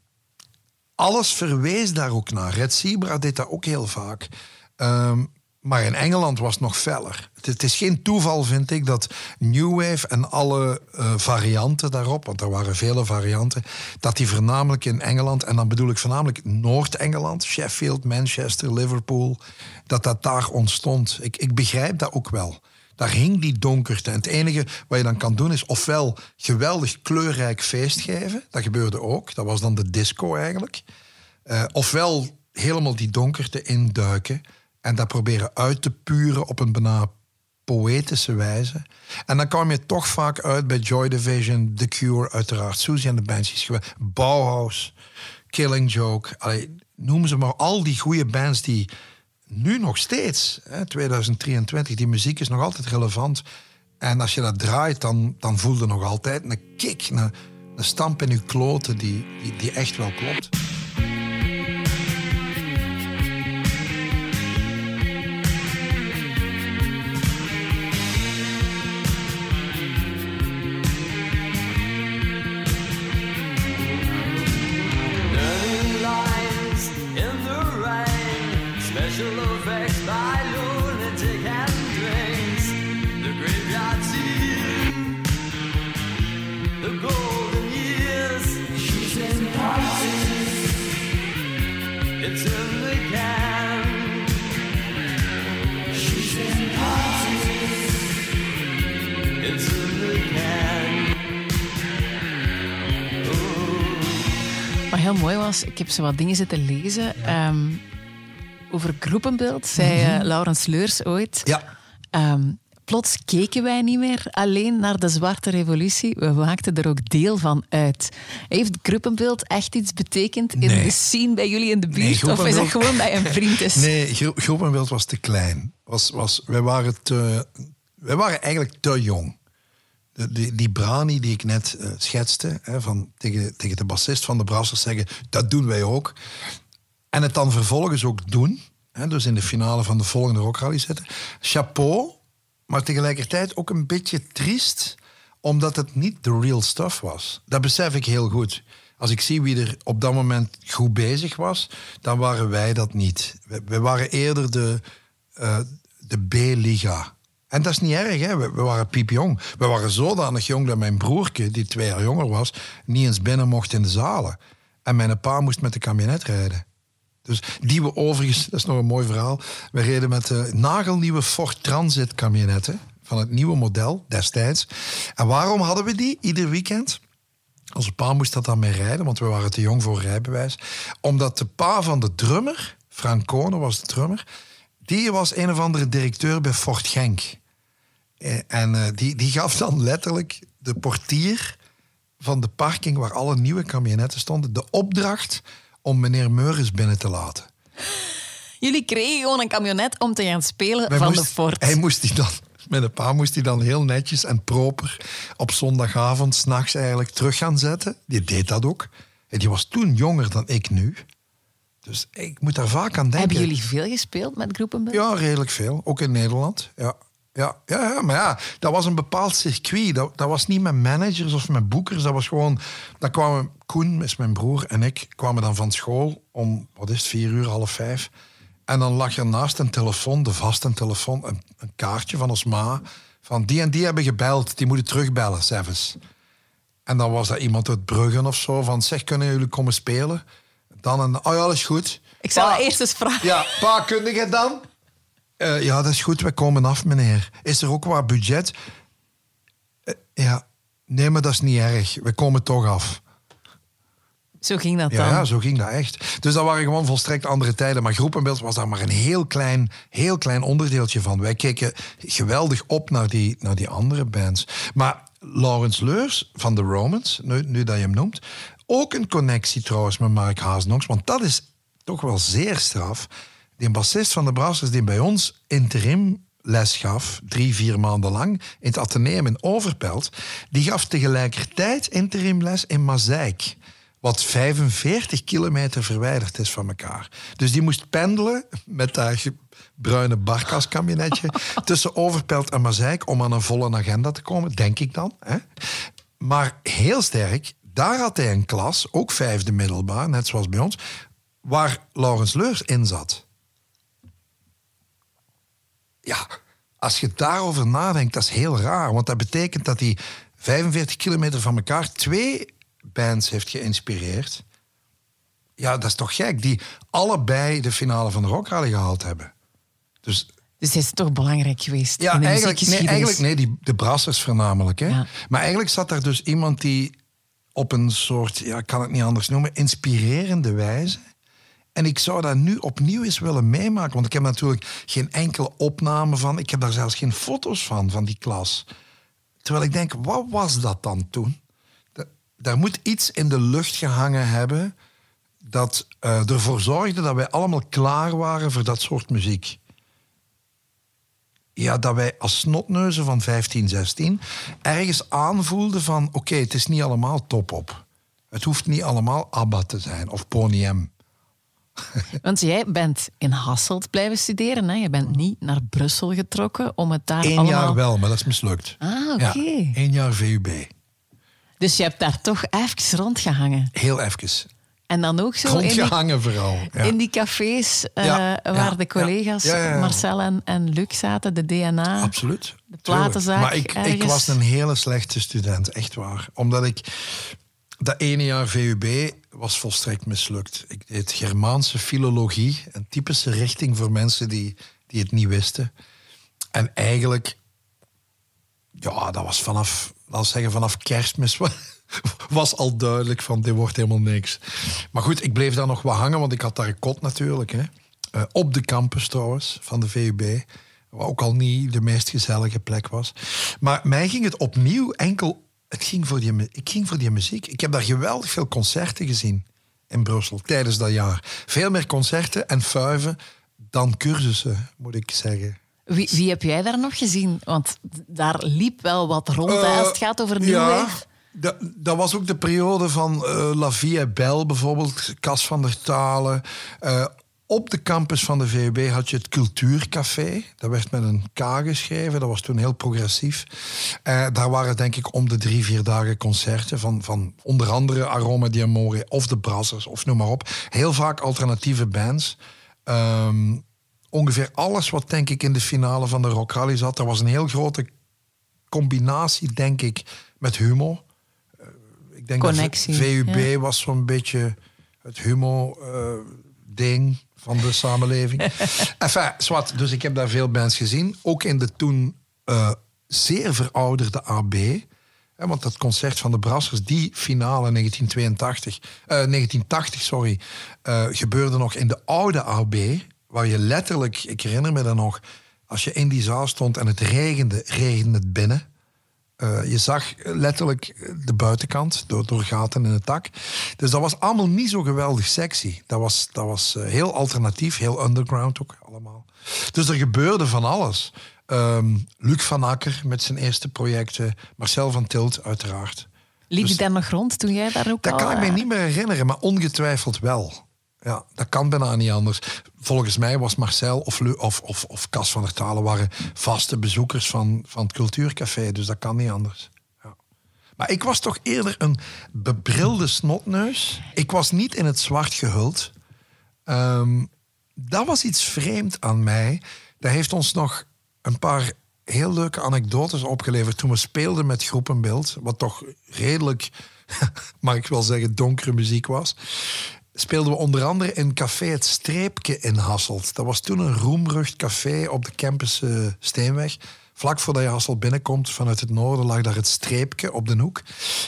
[SPEAKER 1] alles verwees daar ook naar. Red Zebra deed dat ook heel vaak. Um, maar in Engeland was het nog feller. Het, is geen toeval, vind ik, dat New Wave en alle uh, varianten daarop, want er waren vele varianten, dat die voornamelijk in Engeland, en dan bedoel ik voornamelijk Noord-Engeland, Sheffield, Manchester, Liverpool, dat dat daar ontstond. Ik, ik begrijp dat ook wel. Daar hing die donkerte. En het enige wat je dan kan doen is ofwel geweldig kleurrijk feest geven. Dat gebeurde ook. Dat was dan de disco eigenlijk. Uh, ofwel helemaal die donkerte induiken. En dat proberen uit te puren op een bijna poëtische wijze. En dan kwam je toch vaak uit bij Joy Division, The Cure, uiteraard, Susie en de Banshees, Bauhaus, Killing Joke. Noem ze maar al die goede bands die nu nog steeds, hè, 2023, die muziek is nog altijd relevant. En als je dat draait, dan, dan voel je nog altijd een kick, een, een stamp in je kloten die, die echt wel klopt.
[SPEAKER 2] Ik heb zo wat dingen zitten lezen um, over groepenbeeld, zei uh, Laurens Leurs ooit.
[SPEAKER 1] Ja.
[SPEAKER 2] Um, plots keken wij niet meer alleen naar de zwarte revolutie, we maakten er ook deel van uit. Heeft groepenbeeld echt iets betekend in de scene bij jullie in de buurt? Nee, of is dat gewoon bij een vriend is?
[SPEAKER 1] Nee, groepenbeeld was te klein. Was, was, wij, waren te, wij waren eigenlijk te jong die, die brani die ik net uh, schetste, hè, van, tegen, tegen de bassist van de Brassers zeggen, dat doen wij ook. En het dan vervolgens ook doen, hè, dus in de finale van de volgende rockrally zitten. Chapeau, maar tegelijkertijd ook een beetje triest, omdat het niet de real stuff was. Dat besef ik heel goed. Als ik zie wie er op dat moment goed bezig was, dan waren wij dat niet. We, waren eerder de, uh, de B-liga. En dat is niet erg, hè? We, waren piepjong. We waren zodanig jong dat mijn broertje, die twee jaar jonger was, niet eens binnen mocht in de zalen. En mijn pa moest met de kabinet rijden. Dus die we overigens, dat is nog een mooi verhaal. We reden met de nagelnieuwe Ford Transit camionetten van het nieuwe model destijds. En waarom hadden we die ieder weekend? Onze pa moest dat dan mee rijden, want we waren te jong voor rijbewijs. Omdat de pa van de drummer, Frank Kone was de drummer, die was een of andere directeur bij Fort Genk. Eh, en uh, die, die gaf dan letterlijk de portier van de parking waar alle nieuwe camionetten stonden, de opdracht om meneer Meuris binnen te laten.
[SPEAKER 2] Jullie kregen gewoon een camionet om te gaan spelen van de Fort.
[SPEAKER 1] Hij moest die dan met een pa moest hij dan heel netjes en proper op zondagavond, s'nachts eigenlijk, terug gaan zetten. Die deed dat ook. En die was toen jonger dan ik nu. Dus ik moet daar vaak aan denken.
[SPEAKER 2] Hebben jullie veel gespeeld met groepen?
[SPEAKER 1] Ja, redelijk veel. Ook in Nederland. Ja. Ja, ja, ja, maar ja, dat was een bepaald circuit. Dat, dat was niet met managers of met boekers. Dat was gewoon... Dan kwamen Koen, is mijn broer, en ik kwamen dan van school om, wat is het, vier uur, half vijf. En dan lag er naast een telefoon, de vaste telefoon, een, een, kaartje van ons ma. Van die en die hebben gebeld, die moeten terugbellen, zelfs. En dan was dat iemand uit Bruggen of zo, van zeg, kunnen jullie komen spelen? Dan een, oh ja, dat is goed.
[SPEAKER 2] Ik zal eerst eens vragen.
[SPEAKER 1] Ja, pa, kun je dan? Uh, ja, dat is goed, we komen af, meneer. Is er ook wat budget? Uh, ja, nee, maar dat is niet erg. We komen toch af.
[SPEAKER 2] Zo ging dat dan?
[SPEAKER 1] Ja, zo ging dat echt. Dus dat waren gewoon volstrekt andere tijden. Maar groepenbeeld was daar maar een heel klein, heel klein onderdeeltje van. Wij keken geweldig op naar die, naar die andere bands. Maar Laurens Leurs van The Romans, nu, nu dat je hem noemt, ook een connectie trouwens met Mark Haasnoks. Want dat is toch wel zeer straf. Die bassist van de Brassers die bij ons interim les gaf, drie, vier maanden lang, in het ateneum in Overpelt, die gaf tegelijkertijd interimles in Mazeik wat 45 kilometer verwijderd is van elkaar. Dus die moest pendelen met dat bruine barkaskabinetje tussen Overpelt en Mazeik om aan een volle agenda te komen, denk ik dan. Hè? Maar heel sterk, daar had hij een klas, ook vijfde middelbaar, net zoals bij ons, waar Laurens Leurs in zat. Ja, als je daarover nadenkt, dat is heel raar. Want dat betekent dat die 45 kilometer van elkaar twee bands heeft geïnspireerd. Ja, dat is toch gek. Die allebei de finale van de Rock Rally gehaald hebben. Dus
[SPEAKER 2] dus het is toch belangrijk geweest?
[SPEAKER 1] Ja, eigenlijk, nee, eigenlijk nee, die, de brassers voornamelijk. Hè? Maar eigenlijk zat daar dus iemand die op een soort, ja, ik kan het niet anders noemen, inspirerende wijze. En ik zou dat nu opnieuw eens willen meemaken. Want ik heb natuurlijk geen enkele opname van. Ik heb daar zelfs geen foto's van, van die klas. Terwijl ik denk, wat was dat dan toen? daar moet iets in de lucht gehangen hebben dat uh, ervoor zorgde dat wij allemaal klaar waren voor dat soort muziek. Ja, dat wij als snotneuzen van 15, 16 ergens aanvoelden van oké, het is niet allemaal top op. Het hoeft niet allemaal ABBA te zijn of Pony.
[SPEAKER 2] Want jij bent in Hasselt blijven studeren. Hè? Je bent niet naar Brussel getrokken om het daar
[SPEAKER 1] Eén
[SPEAKER 2] allemaal...
[SPEAKER 1] jaar wel, maar dat is mislukt.
[SPEAKER 2] Ah, oké. Okay.
[SPEAKER 1] Eén jaar VUB.
[SPEAKER 2] Dus je hebt daar toch even rondgehangen?
[SPEAKER 1] Heel even.
[SPEAKER 2] En dan ook zo
[SPEAKER 1] Rondgehangen
[SPEAKER 2] in
[SPEAKER 1] die, vooral.
[SPEAKER 2] In die cafés uh, waar de collega's Marcel en, en Luc zaten, de DNA.
[SPEAKER 1] Absoluut.
[SPEAKER 2] De platenzaak
[SPEAKER 1] Maar ik, ik, was een hele slechte student, echt waar. Omdat ik... Dat ene jaar VUB was volstrekt mislukt. Ik deed Germaanse filologie, een typische richting voor mensen die, die het niet wisten. En eigenlijk, ja, dat was vanaf laat zeggen vanaf kerstmis was al duidelijk van dit wordt helemaal niks. Maar goed, ik bleef daar nog wat hangen, want ik had daar een kot natuurlijk. Hè. Uh, op de campus trouwens, van de VUB. Wat ook al niet de meest gezellige plek was. Maar mij ging het opnieuw enkel... Het ging voor die, ik ging voor die muziek. Ik heb daar geweldig veel concerten gezien in Brussel tijdens dat jaar. Veel meer concerten en fuiven dan cursussen, moet ik zeggen.
[SPEAKER 2] Wie, wie heb jij daar nog gezien? Want daar liep wel wat rond uh, als het gaat over New ja,
[SPEAKER 1] Dat, dat was ook de periode van uh, La Vie Bel bijvoorbeeld, Cas van der Talen. Uh, op de campus van de VUB had je het Cultuurcafé. Dat werd met een K geschreven. Dat was toen heel progressief. Uh, daar waren denk ik om de drie, vier dagen concerten van, van onder andere Aroma Diamore of de Brassers of noem maar op. Heel vaak alternatieve bands. Um, ongeveer alles wat denk ik in de finale van de Rock Rally zat. Er was een heel grote combinatie, denk ik, met humor. Uh, ik denk
[SPEAKER 2] Connectie,
[SPEAKER 1] dat VUB was zo'n beetje het humor. Uh, ding van de samenleving. enfin, zwart. Dus ik heb daar veel bands gezien. Ook in de toen uh, zeer verouderde AB. want dat concert van de Brassers, die finale 1982, uh, 1980, sorry, uh, gebeurde nog in de oude AB. Waar je letterlijk, ik herinner me dat nog, als je in die zaal stond en het regende, regende het binnen. Uh, je zag letterlijk de buitenkant door, door gaten in het dak. Dus dat was allemaal niet zo geweldig sexy. Dat was, dat was uh, heel alternatief, heel underground ook allemaal. Dus er gebeurde van alles. Um, Luc van Akker met zijn eerste projecten. Marcel van Tilt uiteraard.
[SPEAKER 2] Liep dus, je daar nog rond toen jij daar ook
[SPEAKER 1] Dat
[SPEAKER 2] al,
[SPEAKER 1] kan ik me
[SPEAKER 2] uh...
[SPEAKER 1] niet meer herinneren, maar ongetwijfeld wel. Ja, dat kan bijna niet anders. Volgens mij was Marcel of, of, of, of Cas van der Talen waren vaste bezoekers van, van het Cultuurcafé. Dus dat kan niet anders. Ja. Maar ik was toch eerder een bebrilde snotneus. Ik was niet in het zwart gehuld. Um, dat was iets vreemd aan mij. Dat heeft ons nog een paar heel leuke anekdotes opgeleverd toen we speelden met Groepenbeeld. Wat toch redelijk, mag ik wel zeggen, donkere muziek was speelden we onder andere in café Het Streepje in Hasselt. Dat was toen een roemrucht café op de campus Steenweg. Vlak voordat je Hasselt binnenkomt, vanuit het noorden, lag daar het streepje op de hoek.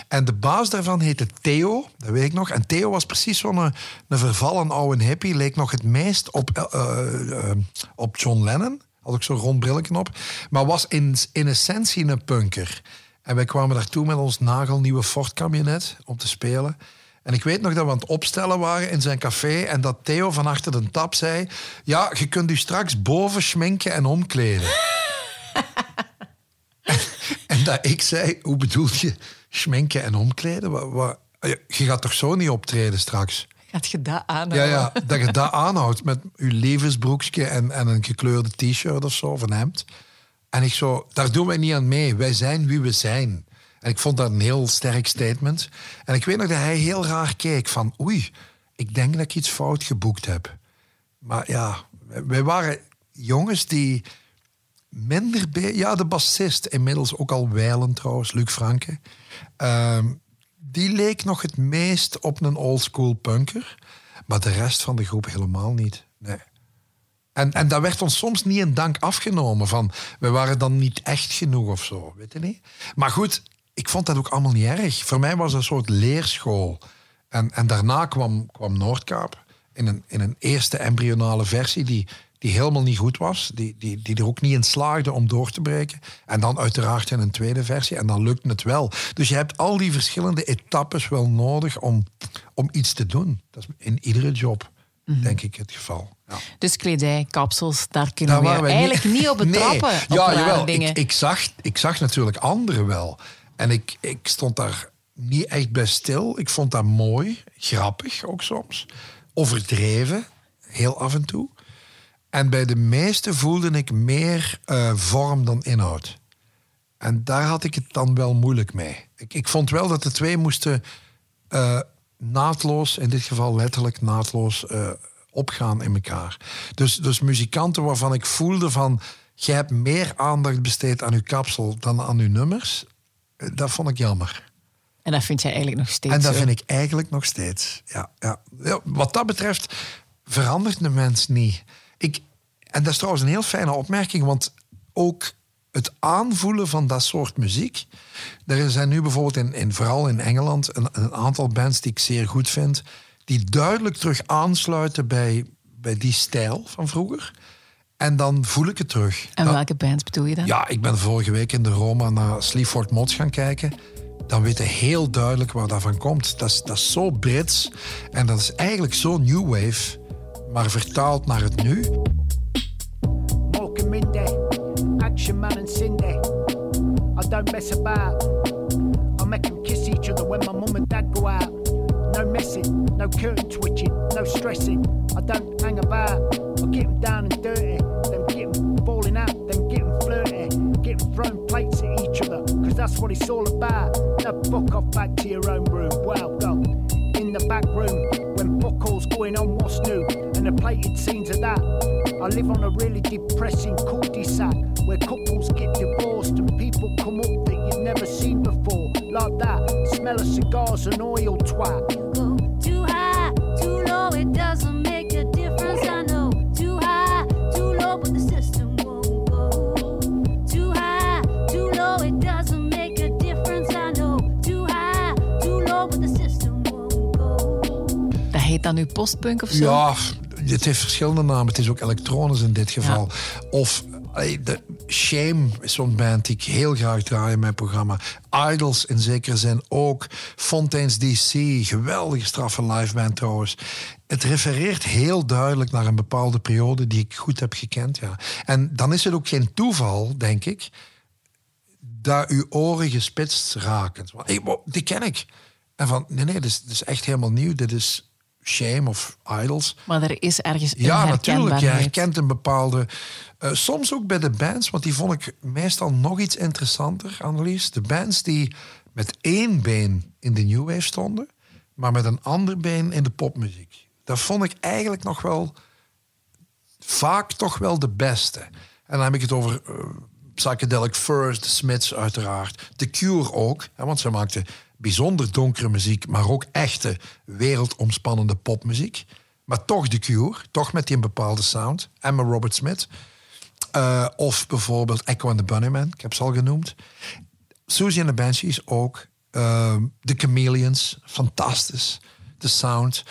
[SPEAKER 1] En de baas daarvan heette Theo, dat weet ik nog. En Theo was precies zo'n een, een vervallen oude hippie. Leek nog het meest op, uh, uh, op John Lennon. Had ik zo'n rond brilletje. Maar was in, essentie een punker. En wij kwamen daartoe met ons nagelnieuwe Ford-camionet om te spelen. En ik weet nog dat we aan het opstellen waren in zijn café en dat Theo van achter de tap zei: Ja, je kunt u straks boven schminken en omkleden. en, dat ik zei: Hoe bedoel je schminken en omkleden? Wat, wat, je gaat toch zo niet optreden straks?
[SPEAKER 2] Gaat je dat aanhouden?
[SPEAKER 1] Ja, ja, dat je dat aanhoudt met je levensbroekje en, en een gekleurde t-shirt of zo, of een hemd. En ik zo, daar doen wij niet aan mee. Wij zijn wie we zijn. En ik vond dat een heel sterk statement. En ik weet nog dat hij heel raar keek van... Oei, ik denk dat ik iets fout geboekt heb. Maar ja, wij waren jongens die minder... Ja, de bassist, inmiddels ook al wijlen trouwens, Luc Franke. Um, die leek nog het meest op een oldschool punker. Maar de rest van de groep helemaal niet. Nee. En, en dat werd ons soms niet in dank afgenomen. Van, we waren dan niet echt genoeg of zo, weet je niet? Maar goed, ik vond dat ook allemaal niet erg. Voor mij was het een soort leerschool. En, en daarna kwam, kwam Noordkaap in een, in een eerste embryonale versie die, die helemaal niet goed was. Die, die, die er ook niet in slaagde om door te breken. En dan uiteraard in een tweede versie. En dan lukte het wel. Dus je hebt al die verschillende etappes wel nodig om, om iets te doen. Dat is in iedere job, mm. denk ik, het geval. Ja.
[SPEAKER 2] Dus kledij, kapsels, daar kunnen daar we eigenlijk niet, niet op betrappen. Nee. Op ja, jawel. Dingen.
[SPEAKER 1] Ik, ik, zag, ik zag natuurlijk anderen wel. En ik, ik stond daar niet echt bij stil. Ik vond dat mooi, grappig ook soms. Overdreven, heel af en toe. En bij de meeste voelde ik meer uh, vorm dan inhoud. En daar had ik het dan wel moeilijk mee. Ik, ik vond wel dat de twee moesten uh, naadloos, in dit geval letterlijk naadloos, uh, opgaan in elkaar. Dus, dus muzikanten waarvan ik voelde van... jij hebt meer aandacht besteed aan uw kapsel dan aan uw nummers dat vond ik jammer.
[SPEAKER 2] En dat vind jij eigenlijk nog steeds?
[SPEAKER 1] En dat vind ik eigenlijk nog steeds. Ja, ja. Wat dat betreft verandert de mens niet. Ik, en dat is trouwens een heel fijne opmerking, want ook het aanvoelen van dat soort muziek. Er zijn nu bijvoorbeeld, in, in vooral in Engeland, een, een, aantal bands die ik zeer goed vind, die duidelijk terug aansluiten bij, bij die stijl van vroeger. En dan voel ik het terug.
[SPEAKER 2] En welke band bedoel je dan?
[SPEAKER 1] Ja, ik ben vorige week in de Roma naar Sleaford Mods gaan kijken. Dan weet je heel duidelijk waar dat van komt. Dat is, dat is zo Brits. En dat is eigenlijk zo New Wave. Maar vertaald naar het nu. Malcolm Mindy, Action Man and Cindy. I don't mess about. I make them kiss each other when my mum and dad go out. No messing, no curtain twitching, no stressing. I don't hang about. I get them down and dirty. What it's all about. Now fuck off back to your own room, well done. In the back room, when buckles going on, what's new? And the plated scenes of that. I live on a really depressing cul-de-sac where couples get divorced and people come up that you've never seen before, like that. Smell of cigars and oil twat.
[SPEAKER 2] Dat nu postpunk of zo?
[SPEAKER 1] Ja, het heeft verschillende namen. Het is ook elektronisch in dit geval. Of de Shame is zo'n band die ik heel graag draai in mijn programma. Idols in zekere zin ook. Fontaine's DC, geweldige straffe liveband trouwens. Het refereert heel duidelijk naar een bepaalde periode die ik goed heb gekend. Ja. En dan is het ook geen toeval, denk ik, dat uw oren gespitst raken. Die ken ik. En van, nee, nee, dit is, dit is echt helemaal nieuw. Dit is Shame of Idols.
[SPEAKER 2] Maar er is ergens een
[SPEAKER 1] Ja, natuurlijk. Je herkent een bepaalde... Uh, soms ook bij de bands, want die vond ik meestal nog iets interessanter, Annelies. De bands die met één been in de new wave stonden, maar met een ander been in de popmuziek. Dat vond ik eigenlijk nog wel vaak toch wel de beste. En dan heb ik het over uh, Psychedelic Furs, de Smiths uiteraard. The Cure ook, hè, want ze maakten bijzonder donkere muziek, maar ook echte wereldomspannende popmuziek. Maar toch The Cure, toch met die een bepaalde sound. Emma Robert Smith. Uh, of bijvoorbeeld Echo and the Bunnymen, ik heb ze al genoemd. Susie and the Banshees ook. Uh, the Chameleons, fantastisch. De sound.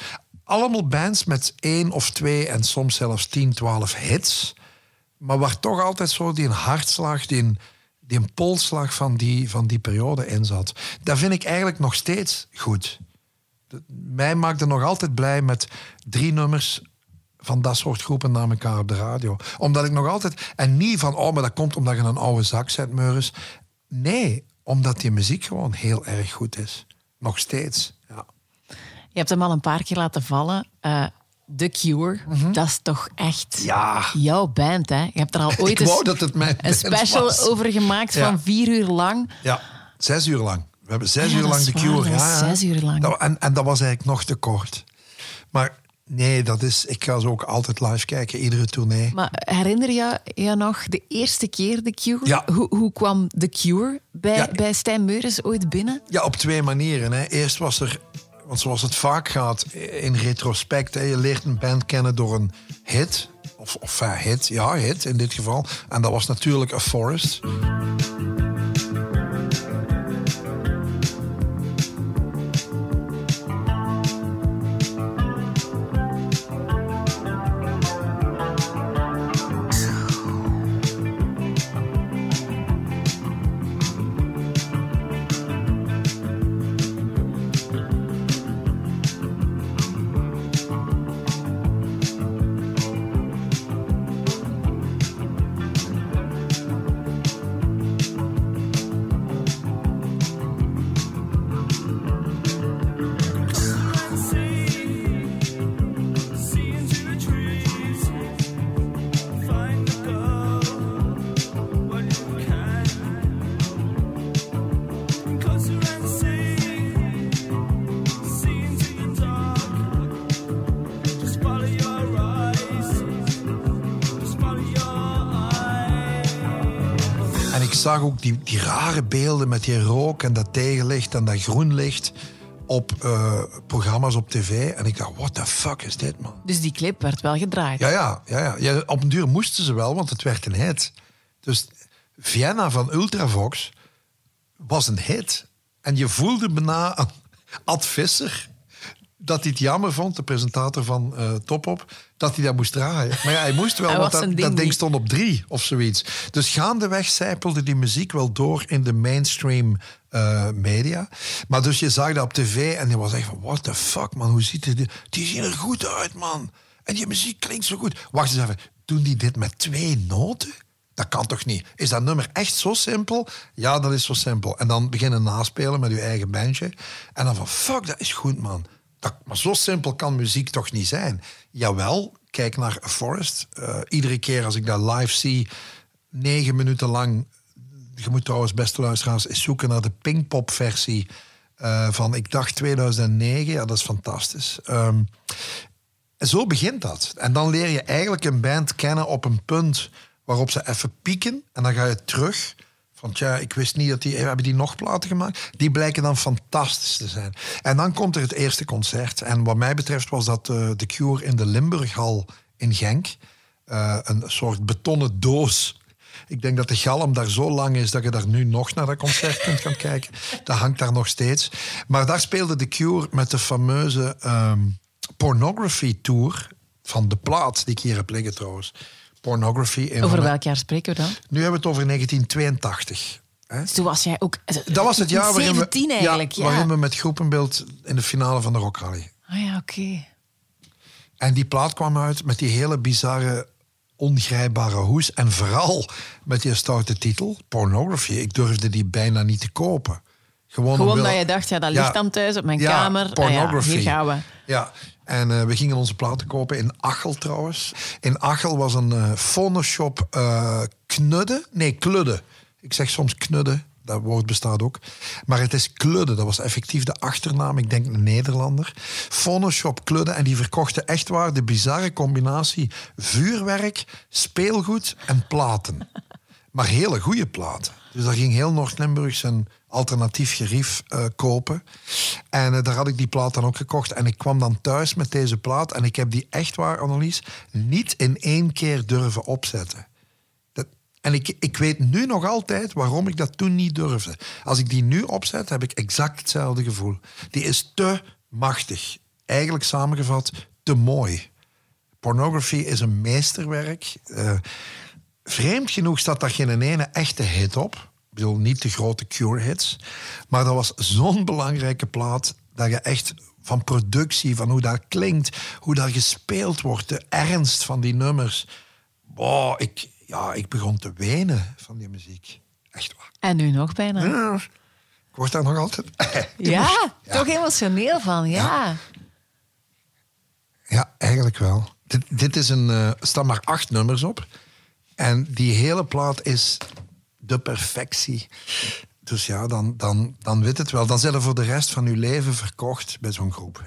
[SPEAKER 1] Allemaal bands met één of twee en soms zelfs 10, 12 hits. Maar waar toch altijd zo die een hartslag, die een, die een polslag van die, van die periode in zat. Dat vind ik eigenlijk nog steeds goed. Mij maakt er nog altijd blij met drie nummers van dat soort groepen naar elkaar op de radio. Omdat ik nog altijd... En niet van, oh, maar dat komt omdat je een oude zak zet, Meuris. Nee, omdat die muziek gewoon heel erg goed is. Nog steeds, ja.
[SPEAKER 2] Je hebt hem al een paar keer laten vallen. Uh, The Cure, mhm. dat is toch echt
[SPEAKER 1] ja.
[SPEAKER 2] jouw band, hè? Je hebt er al ooit een special over gemaakt van vier uur lang.
[SPEAKER 1] Ja, zes uur lang. We hebben zes uur lang The Cure.
[SPEAKER 2] Ja, zes uur lang.
[SPEAKER 1] en, en dat was eigenlijk nog te kort. Maar Nee, dat is. Ik ga ze ook altijd live kijken, iedere tournee.
[SPEAKER 2] Maar herinner je je nog de eerste keer The Cure? Ja. Hoe, hoe kwam The Cure bij, bij Stijn Meurens ooit binnen?
[SPEAKER 1] Ja, op twee manieren. Hè. Eerst was er, want zoals het vaak gaat in retrospect, je leert een band kennen door een hit. Of, of uh, hit, ja, hit in dit geval. En dat was natuurlijk A Forest. Ook die, die rare beelden met die rook en dat tegenlicht en dat groenlicht op uh, programma's op tv. En ik dacht, what the fuck is dit, man?
[SPEAKER 2] Dus die clip werd wel gedraaid?
[SPEAKER 1] Ja, ja. ja, ja. ja op een duur moesten ze wel, want het werd een hit. Dus Vienna van Ultravox was een hit. En je voelde bijna Ad Visser dat hij het jammer vond, de presentator van uh, Top Op, dat hij dat moest draaien. Maar ja, hij moest wel, want dat, ding, dat ding stond op drie of zoiets. Dus gaandeweg zijpelde die muziek wel door in de mainstream uh, media. Maar dus je zag dat op tv en je was echt van, what the fuck man, hoe ziet het? Die zien er goed uit man. En die muziek klinkt zo goed. Wacht eens even, doen die dit met twee noten? Dat kan toch niet? Is dat nummer echt zo simpel? Ja, dat is zo simpel. En dan beginnen naspelen met je eigen bandje. En dan van, fuck, dat is goed man maar zo simpel kan muziek toch niet zijn? Jawel, kijk naar Forest. Uh, iedere keer als ik dat live zie, negen minuten lang... Je moet trouwens, beste luisteraars, eens zoeken naar de Pinkpop-versie uh, van, ik dacht 2009. Ja, dat is fantastisch. Um, zo begint dat. En dan leer je eigenlijk een band kennen op een punt waarop ze even pieken. En dan ga je terug want ja, ik wist niet dat die... Hebben die nog platen gemaakt? Die blijken dan fantastisch te zijn. En dan komt er het eerste concert. En wat mij betreft was dat uh, The Cure in de Limburghal in Genk. Uh, een soort betonnen doos. Ik denk dat de galm daar zo lang is dat je daar nu nog naar dat concert kunt gaan kijken. Dat hangt daar nog steeds. Maar daar speelde The Cure met de fameuze... Um, Pornography Tour van de plaat die ik hier heb liggen trouwens. Pornography.
[SPEAKER 2] Over welk jaar spreken we dan?
[SPEAKER 1] Nu hebben we het over 1982. Hè?
[SPEAKER 2] Dus toen was jij ook...
[SPEAKER 1] Dat was het jaar waarin
[SPEAKER 2] 17
[SPEAKER 1] we,
[SPEAKER 2] eigenlijk, ja.
[SPEAKER 1] waarin we met groepenbeeld in de finale van de Rock Rally.
[SPEAKER 2] Ah ja, oké.
[SPEAKER 1] En die plaat kwam uit met die hele bizarre, ongrijpbare hoes. En vooral met die stoute titel, Pornography. Ik durfde die bijna niet te kopen. Gewoon,
[SPEAKER 2] Gewoon
[SPEAKER 1] omwille-
[SPEAKER 2] dat je dacht, ja, dat
[SPEAKER 1] Ja.
[SPEAKER 2] ligt dan thuis op mijn kamer. Ah ja,
[SPEAKER 1] pornography.
[SPEAKER 2] hier gaan we.
[SPEAKER 1] Ja, en eh, we gingen onze platen kopen in Achel trouwens. In Achel was een eh phonoshop eh, knudde. Nee, kludde. Ik zeg soms knudde, dat woord bestaat ook. Maar het is kludde, dat was effectief de achternaam. Ik denk een Nederlander. Phonoshop kludde en die verkochten echt waar de bizarre combinatie vuurwerk, speelgoed en platen. Maar hele goede platen. Dus daar ging heel Noord-Limburg zijn alternatief gerief eh, kopen. En eh, daar had ik die plaat dan ook gekocht. En ik kwam dan thuis met deze plaat. En ik heb die echt waar, Annelies, niet in één keer durven opzetten. Dat, en ik, ik weet nu nog altijd waarom ik dat toen niet durfde. Als ik die nu opzet, heb ik exact hetzelfde gevoel. Die is te machtig. Eigenlijk samengevat, te mooi. Pornography is een meesterwerk. Eh, vreemd genoeg staat daar geen ene echte hit op. Bedoel, niet de grote Cure-hits. Maar dat was zo'n belangrijke plaat dat je echt van productie, van hoe dat klinkt, hoe dat gespeeld wordt, de ernst van die nummers. Wow, ik, ja, ik begon te wenen van die muziek. Echt waar.
[SPEAKER 2] En nu nog bijna.
[SPEAKER 1] Ja, Ik word daar nog altijd...
[SPEAKER 2] Ja, toch emotioneel van, ja.
[SPEAKER 1] Ja, eigenlijk wel. Dit, dit is een, er staan maar acht nummers op. En die hele plaat is de perfectie. Dus ja, dan, dan, dan weet het wel. Dan zijn er voor de rest van uw leven verkocht bij zo'n groep.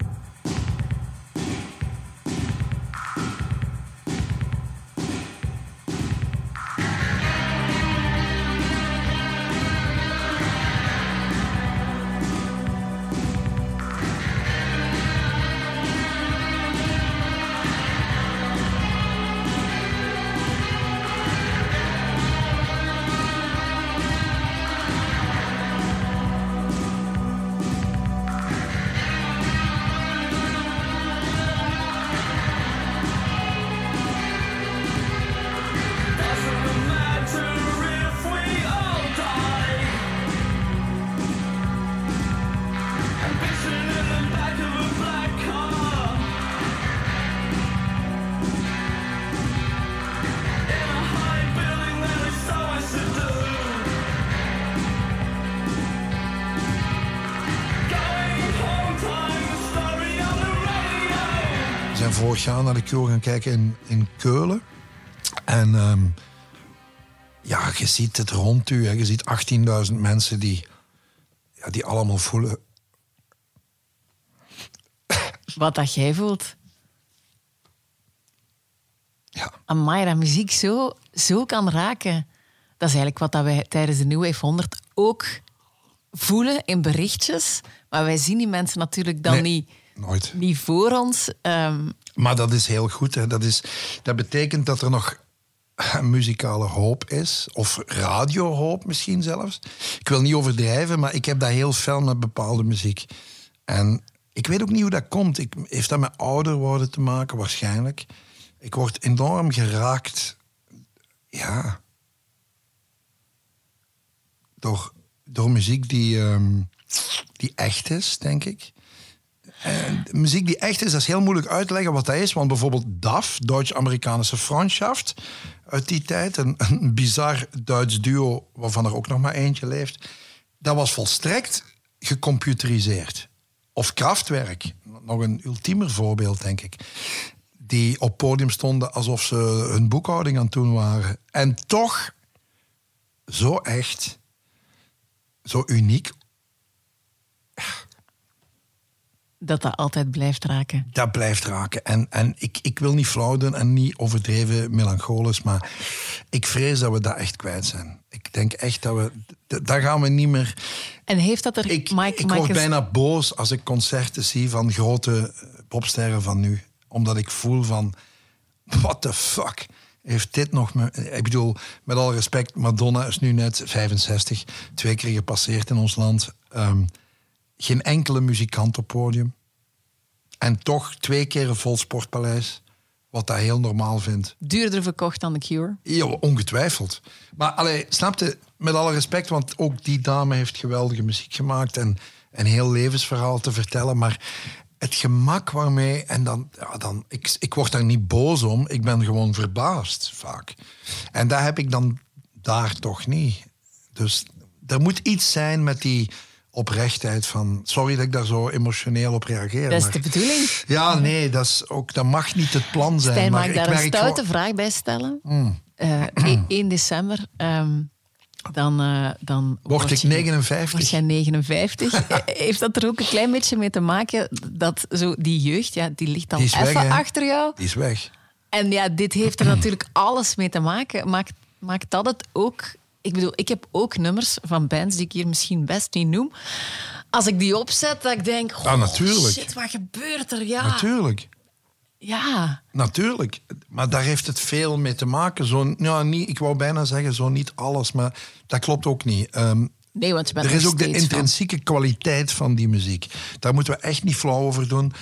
[SPEAKER 1] Naar de Cure gaan kijken in, in Keulen. En ehm, ja, je ziet het rond u. Hè. Je ziet 18.000 mensen die, ja, die allemaal voelen...
[SPEAKER 2] Wat dat jij voelt.
[SPEAKER 1] Ja,
[SPEAKER 2] Amai, dat muziek zo, zo kan raken. Dat is eigenlijk wat dat wij tijdens de New Wave 100 ook voelen in berichtjes. Maar wij zien die mensen natuurlijk dan
[SPEAKER 1] Nee,
[SPEAKER 2] niet,
[SPEAKER 1] nooit.
[SPEAKER 2] niet voor ons. Ehm,
[SPEAKER 1] Maar dat is heel goed. Hè. Dat, is, dat betekent dat er nog muzikale hoop is. Of radiohoop misschien zelfs. Ik wil niet overdrijven, maar ik heb dat heel fel met bepaalde muziek. En ik weet ook niet hoe dat komt. Ik, heeft dat met ouder worden te maken? Waarschijnlijk. Ik word enorm geraakt. Ja. Door, door muziek die, ehm, die echt is, denk ik. En de muziek die echt is, dat is heel moeilijk uit te leggen wat dat is. Want bijvoorbeeld DAF, Duits-Amerikaanse Freundschaft, uit die tijd, een, een bizar Duits duo waarvan er ook nog maar eentje leeft, dat was volstrekt gecomputeriseerd. Of Kraftwerk, nog een ultiemer voorbeeld, denk ik. Die op podium stonden alsof ze hun boekhouding aan het doen waren. En toch zo echt, zo uniek,
[SPEAKER 2] dat dat altijd blijft raken.
[SPEAKER 1] dat blijft raken. En, en ik, ik wil niet flauw doen en niet overdreven melancholisch, maar ik vrees dat we dat echt kwijt zijn. Ik denk echt dat we... Daar gaan we niet meer...
[SPEAKER 2] En heeft dat er...
[SPEAKER 1] Ik,
[SPEAKER 2] Mike,
[SPEAKER 1] ik
[SPEAKER 2] Mike
[SPEAKER 1] word
[SPEAKER 2] is-
[SPEAKER 1] bijna boos als ik concerten zie van grote eh, popsterren van nu. Omdat ik voel van... What the fuck? Heeft dit nog... Me, ik bedoel, met alle respect, Madonna is nu net 65. Twee keer gepasseerd in ons land. Ehm, geen enkele muzikant op podium. En toch twee keer een vol sportpaleis. Wat dat heel normaal vindt.
[SPEAKER 2] Duurder verkocht dan The Cure.
[SPEAKER 1] Ja, ongetwijfeld. Maar allee, snapte, met alle respect, want ook die dame heeft geweldige muziek gemaakt en een heel levensverhaal te vertellen. Maar het gemak waarmee, en dan, ja, dan ik, ik word daar niet boos om, ik ben gewoon verbaasd vaak. En dat heb ik dan daar toch niet. Dus er moet iets zijn met die oprechtheid van. Sorry dat ik daar zo emotioneel op reageer.
[SPEAKER 2] Dat is
[SPEAKER 1] maar-
[SPEAKER 2] de bedoeling.
[SPEAKER 1] ja, nee, dat, is ook, dat mag niet het plan zijn.
[SPEAKER 2] Stijn, mag
[SPEAKER 1] maar
[SPEAKER 2] ik daar een stoute
[SPEAKER 1] gewoon-
[SPEAKER 2] vraag bij stellen? Eh, e- 1 december, ehm, dan, eh, dan
[SPEAKER 1] Word ik
[SPEAKER 2] je-
[SPEAKER 1] 59?
[SPEAKER 2] Word jij 59? Eh, Heeft dat er ook een klein beetje mee te maken dat zo die jeugd, ja, die ligt dan
[SPEAKER 1] Die is weg,
[SPEAKER 2] even achter jou?
[SPEAKER 1] Die is weg.
[SPEAKER 2] En ja, dit heeft er natuurlijk alles mee te maken. Maakt, maakt dat het ook... Ik bedoel, ik heb ook nummers van bands die ik hier misschien best niet noem. Als ik die opzet, dat ik denk...
[SPEAKER 1] Ja, natuurlijk.
[SPEAKER 2] Shit, wat gebeurt er? Ja.
[SPEAKER 1] Natuurlijk.
[SPEAKER 2] Ja.
[SPEAKER 1] Natuurlijk. Maar daar heeft het veel mee te maken. Zo, ja, niet, ik wou bijna zeggen, zo niet alles, maar dat klopt ook niet. Ehm,
[SPEAKER 2] Nee, want
[SPEAKER 1] er is ook de
[SPEAKER 2] van.
[SPEAKER 1] intrinsieke kwaliteit van die muziek. Daar moeten we echt niet flauw over doen.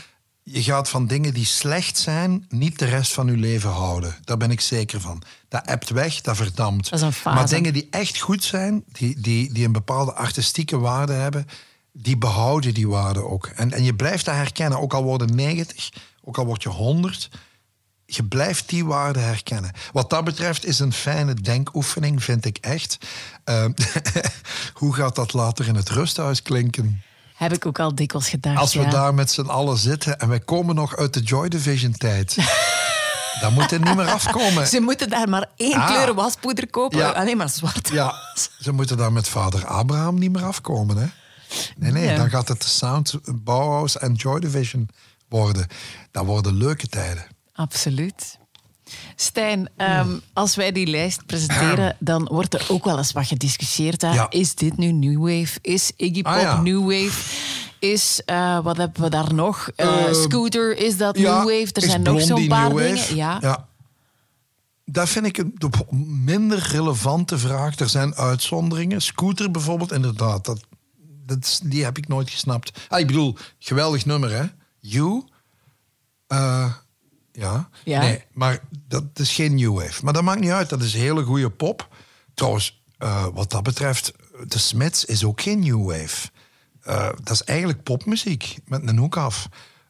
[SPEAKER 1] Je gaat van dingen die slecht zijn, niet de rest van je leven houden. Daar ben ik zeker van. Dat ebt weg, dat verdampt.
[SPEAKER 2] Dat is een fase.
[SPEAKER 1] Maar dingen die echt goed zijn, die, die, die een bepaalde artistieke waarde hebben, die behouden die waarde ook. En, en je blijft dat herkennen, ook al worden 90, ook al word je 100 je blijft die waarde herkennen. Wat dat betreft is een fijne denkoefening, vind ik echt. Ehm, hoe gaat dat later in het rusthuis klinken?
[SPEAKER 2] Heb ik ook al dikwijls gedacht.
[SPEAKER 1] Als we
[SPEAKER 2] ja.
[SPEAKER 1] daar met z'n allen zitten en wij komen nog uit de Joy Division tijd. dan moet het niet meer afkomen.
[SPEAKER 2] Ze moeten daar maar één
[SPEAKER 1] Ah.
[SPEAKER 2] kleur waspoeder kopen.
[SPEAKER 1] Ja.
[SPEAKER 2] Alleen maar zwart.
[SPEAKER 1] Ja, ze moeten daar met vader Abraham niet meer afkomen. Hè? Nee, nee,
[SPEAKER 2] Ja.
[SPEAKER 1] dan gaat het de Sound, Bauhaus en Joy Division worden. Dat worden leuke tijden.
[SPEAKER 2] Absoluut. Stijn, ehm, als wij die lijst presenteren, dan wordt er ook wel eens wat gediscussieerd. Hè?
[SPEAKER 1] Ja.
[SPEAKER 2] Is dit nu New Wave? Is Iggy Pop
[SPEAKER 1] Ah, ja.
[SPEAKER 2] New Wave? Is, eh, wat hebben we daar nog? Eh,
[SPEAKER 1] Eh,
[SPEAKER 2] Scooter, is dat New Wave? Er zijn nog zo'n paar dingen. Ja.
[SPEAKER 1] ja. Dat vind ik een de minder relevante vraag. Er zijn uitzonderingen. Scooter bijvoorbeeld, inderdaad. Dat, dat die heb ik nooit gesnapt. Ah, ik bedoel, geweldig nummer, hè? You. Eh, ja.
[SPEAKER 2] Ja.
[SPEAKER 1] Nee, maar dat is geen new wave. Maar dat maakt niet uit. Dat is hele goede pop. Trouwens, eh, wat dat betreft, de Smiths is ook geen new wave. Eh, dat is eigenlijk popmuziek met een hoek af.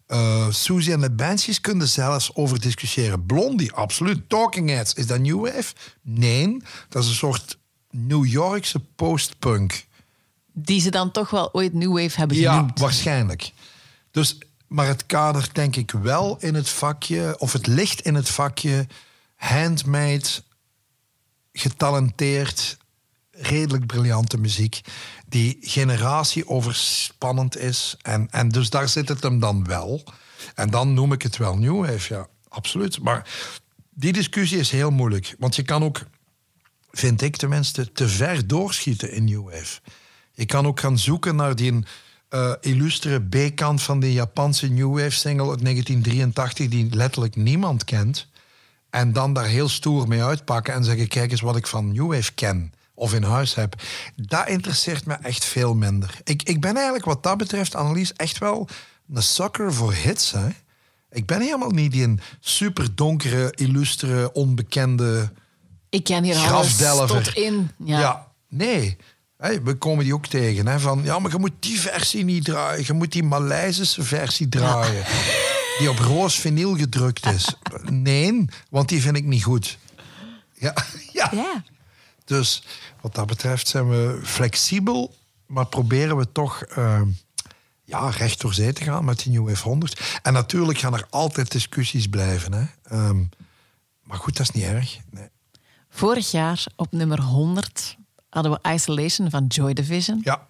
[SPEAKER 1] Eh Susie en de Banshees kunnen zelfs over discussiëren. Blondie, absoluut. Talking Heads, is dat new wave? Nee, dat is een soort New Yorkse postpunk.
[SPEAKER 2] Die ze dan toch wel ooit New Wave hebben
[SPEAKER 1] Ja,
[SPEAKER 2] genoemd.
[SPEAKER 1] waarschijnlijk. Dus, maar het kadert denk ik wel in het vakje, of het ligt in het vakje handmade, getalenteerd, redelijk briljante muziek, die generatie overspannend is. En, en dus daar zit het hem dan wel. En dan noem ik het wel New Wave, ja, absoluut. Maar die discussie is heel moeilijk, want je kan ook vind ik tenminste, te ver doorschieten in New Wave. Je kan ook gaan zoeken naar die eh, illustere B-kant van de Japanse New Wave single uit 1983, die letterlijk niemand kent. En dan daar heel stoer mee uitpakken en zeggen: kijk eens wat ik van New Wave ken of in huis heb. Dat interesseert me echt veel minder. Ik, ik ben eigenlijk wat dat betreft, Annelies, echt wel een sucker voor hits. Hè? Ik ben helemaal niet die een super donkere, illustere, onbekende
[SPEAKER 2] Ik ken hier alles tot in. Ja.
[SPEAKER 1] nee. We komen die ook tegen. Hè, van, ja, maar je moet die versie niet draaien. Je moet die Maleisische versie draaien. Die op roos vinyl gedrukt is. Nee, want die vind ik niet goed. Ja, ja.
[SPEAKER 2] Ja.
[SPEAKER 1] Dus wat dat betreft zijn we flexibel, maar proberen we toch eh, ja, recht door zee te gaan met die New Wave 100. En natuurlijk gaan er altijd discussies blijven. Hè. Ehm, maar goed, dat is niet erg. Nee.
[SPEAKER 2] Vorig jaar op nummer 100 hadden we Isolation van Joy Division.
[SPEAKER 1] Ja.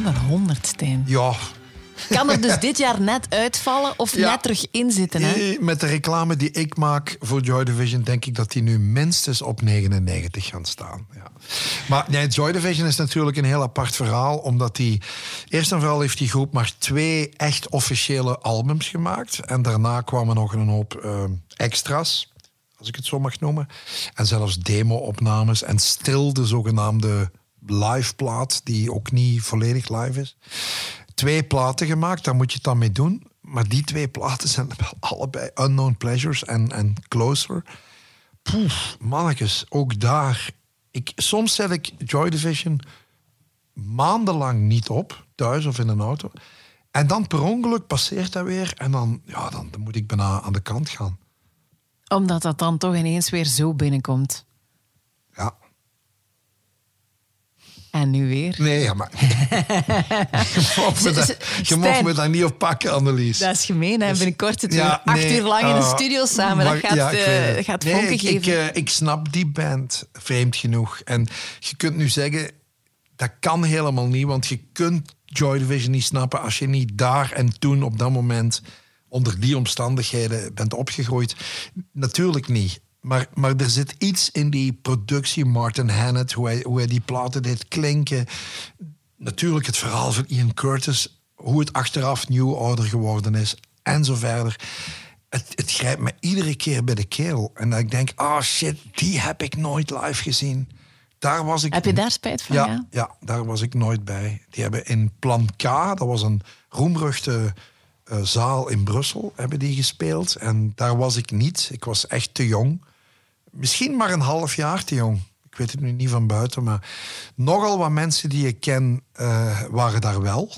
[SPEAKER 2] 100, Stijn.
[SPEAKER 1] Ja,
[SPEAKER 2] Kan er dus dit jaar net uitvallen of
[SPEAKER 1] Ja.
[SPEAKER 2] net terug inzitten? Hè?
[SPEAKER 1] met de reclame die ik maak voor Joy Division, denk ik dat die nu minstens op 99 gaan staan. Ja. Maar nee, Joy Division is natuurlijk een heel apart verhaal, omdat die. Eerst en vooral heeft die groep maar twee echt officiële albums gemaakt. En daarna kwamen nog een hoop eh, extra's, als ik het zo mag noemen. En zelfs demo-opnames. En stil de zogenaamde live-plaat, die ook niet volledig live is. Twee platen gemaakt, daar moet je het dan mee doen. Maar die twee platen zijn allebei Unknown Pleasures en, en Closer. Poef, mannetjes, ook daar. Ik, soms zet ik Joy Division maandenlang niet op, thuis of in een auto. En dan per ongeluk passeert dat weer. En dan, ja, dan, dan moet ik bijna aan de kant gaan.
[SPEAKER 2] Omdat dat dan toch ineens weer zo binnenkomt.
[SPEAKER 1] Ja.
[SPEAKER 2] En nu weer.
[SPEAKER 1] Nee, ja, maar... je mag me, daar, je me daar niet op pakken, Annelies.
[SPEAKER 2] Dat is gemeen, hè? Binnenkort zitten we
[SPEAKER 1] Ja,
[SPEAKER 2] acht
[SPEAKER 1] nee,
[SPEAKER 2] uur lang in een
[SPEAKER 1] ah,
[SPEAKER 2] studio samen. Dat gaat,
[SPEAKER 1] ja,
[SPEAKER 2] eh, gaat
[SPEAKER 1] Nee,
[SPEAKER 2] vonken
[SPEAKER 1] ik,
[SPEAKER 2] geven.
[SPEAKER 1] Ik, eh, ik snap die band, vreemd genoeg. En je kunt nu zeggen, dat kan helemaal niet, want je kunt Joy Division niet snappen als je niet daar en toen op dat moment onder die omstandigheden bent opgegroeid. Natuurlijk niet. Maar, maar er zit iets in die productie, Martin Hannett, hoe hij, hoe hij die platen deed klinken. Natuurlijk het verhaal van Ian Curtis, hoe het achteraf New Order geworden is en zo verder. Het, het grijpt me iedere keer bij de keel. En dat ik denk, ah shit, die heb ik nooit live gezien. Daar was ik...
[SPEAKER 2] Heb je daar spijt van?
[SPEAKER 1] Ja,
[SPEAKER 2] Ja.
[SPEAKER 1] ja, daar was ik nooit bij. Die hebben in Plan K, dat was een roemruchte eh, zaal in Brussel, hebben die gespeeld. En daar was ik niet. Ik was echt te jong. Misschien maar een half jaar te jong. Ik weet het nu niet van buiten, maar nogal wat mensen die ik ken eh, waren daar wel.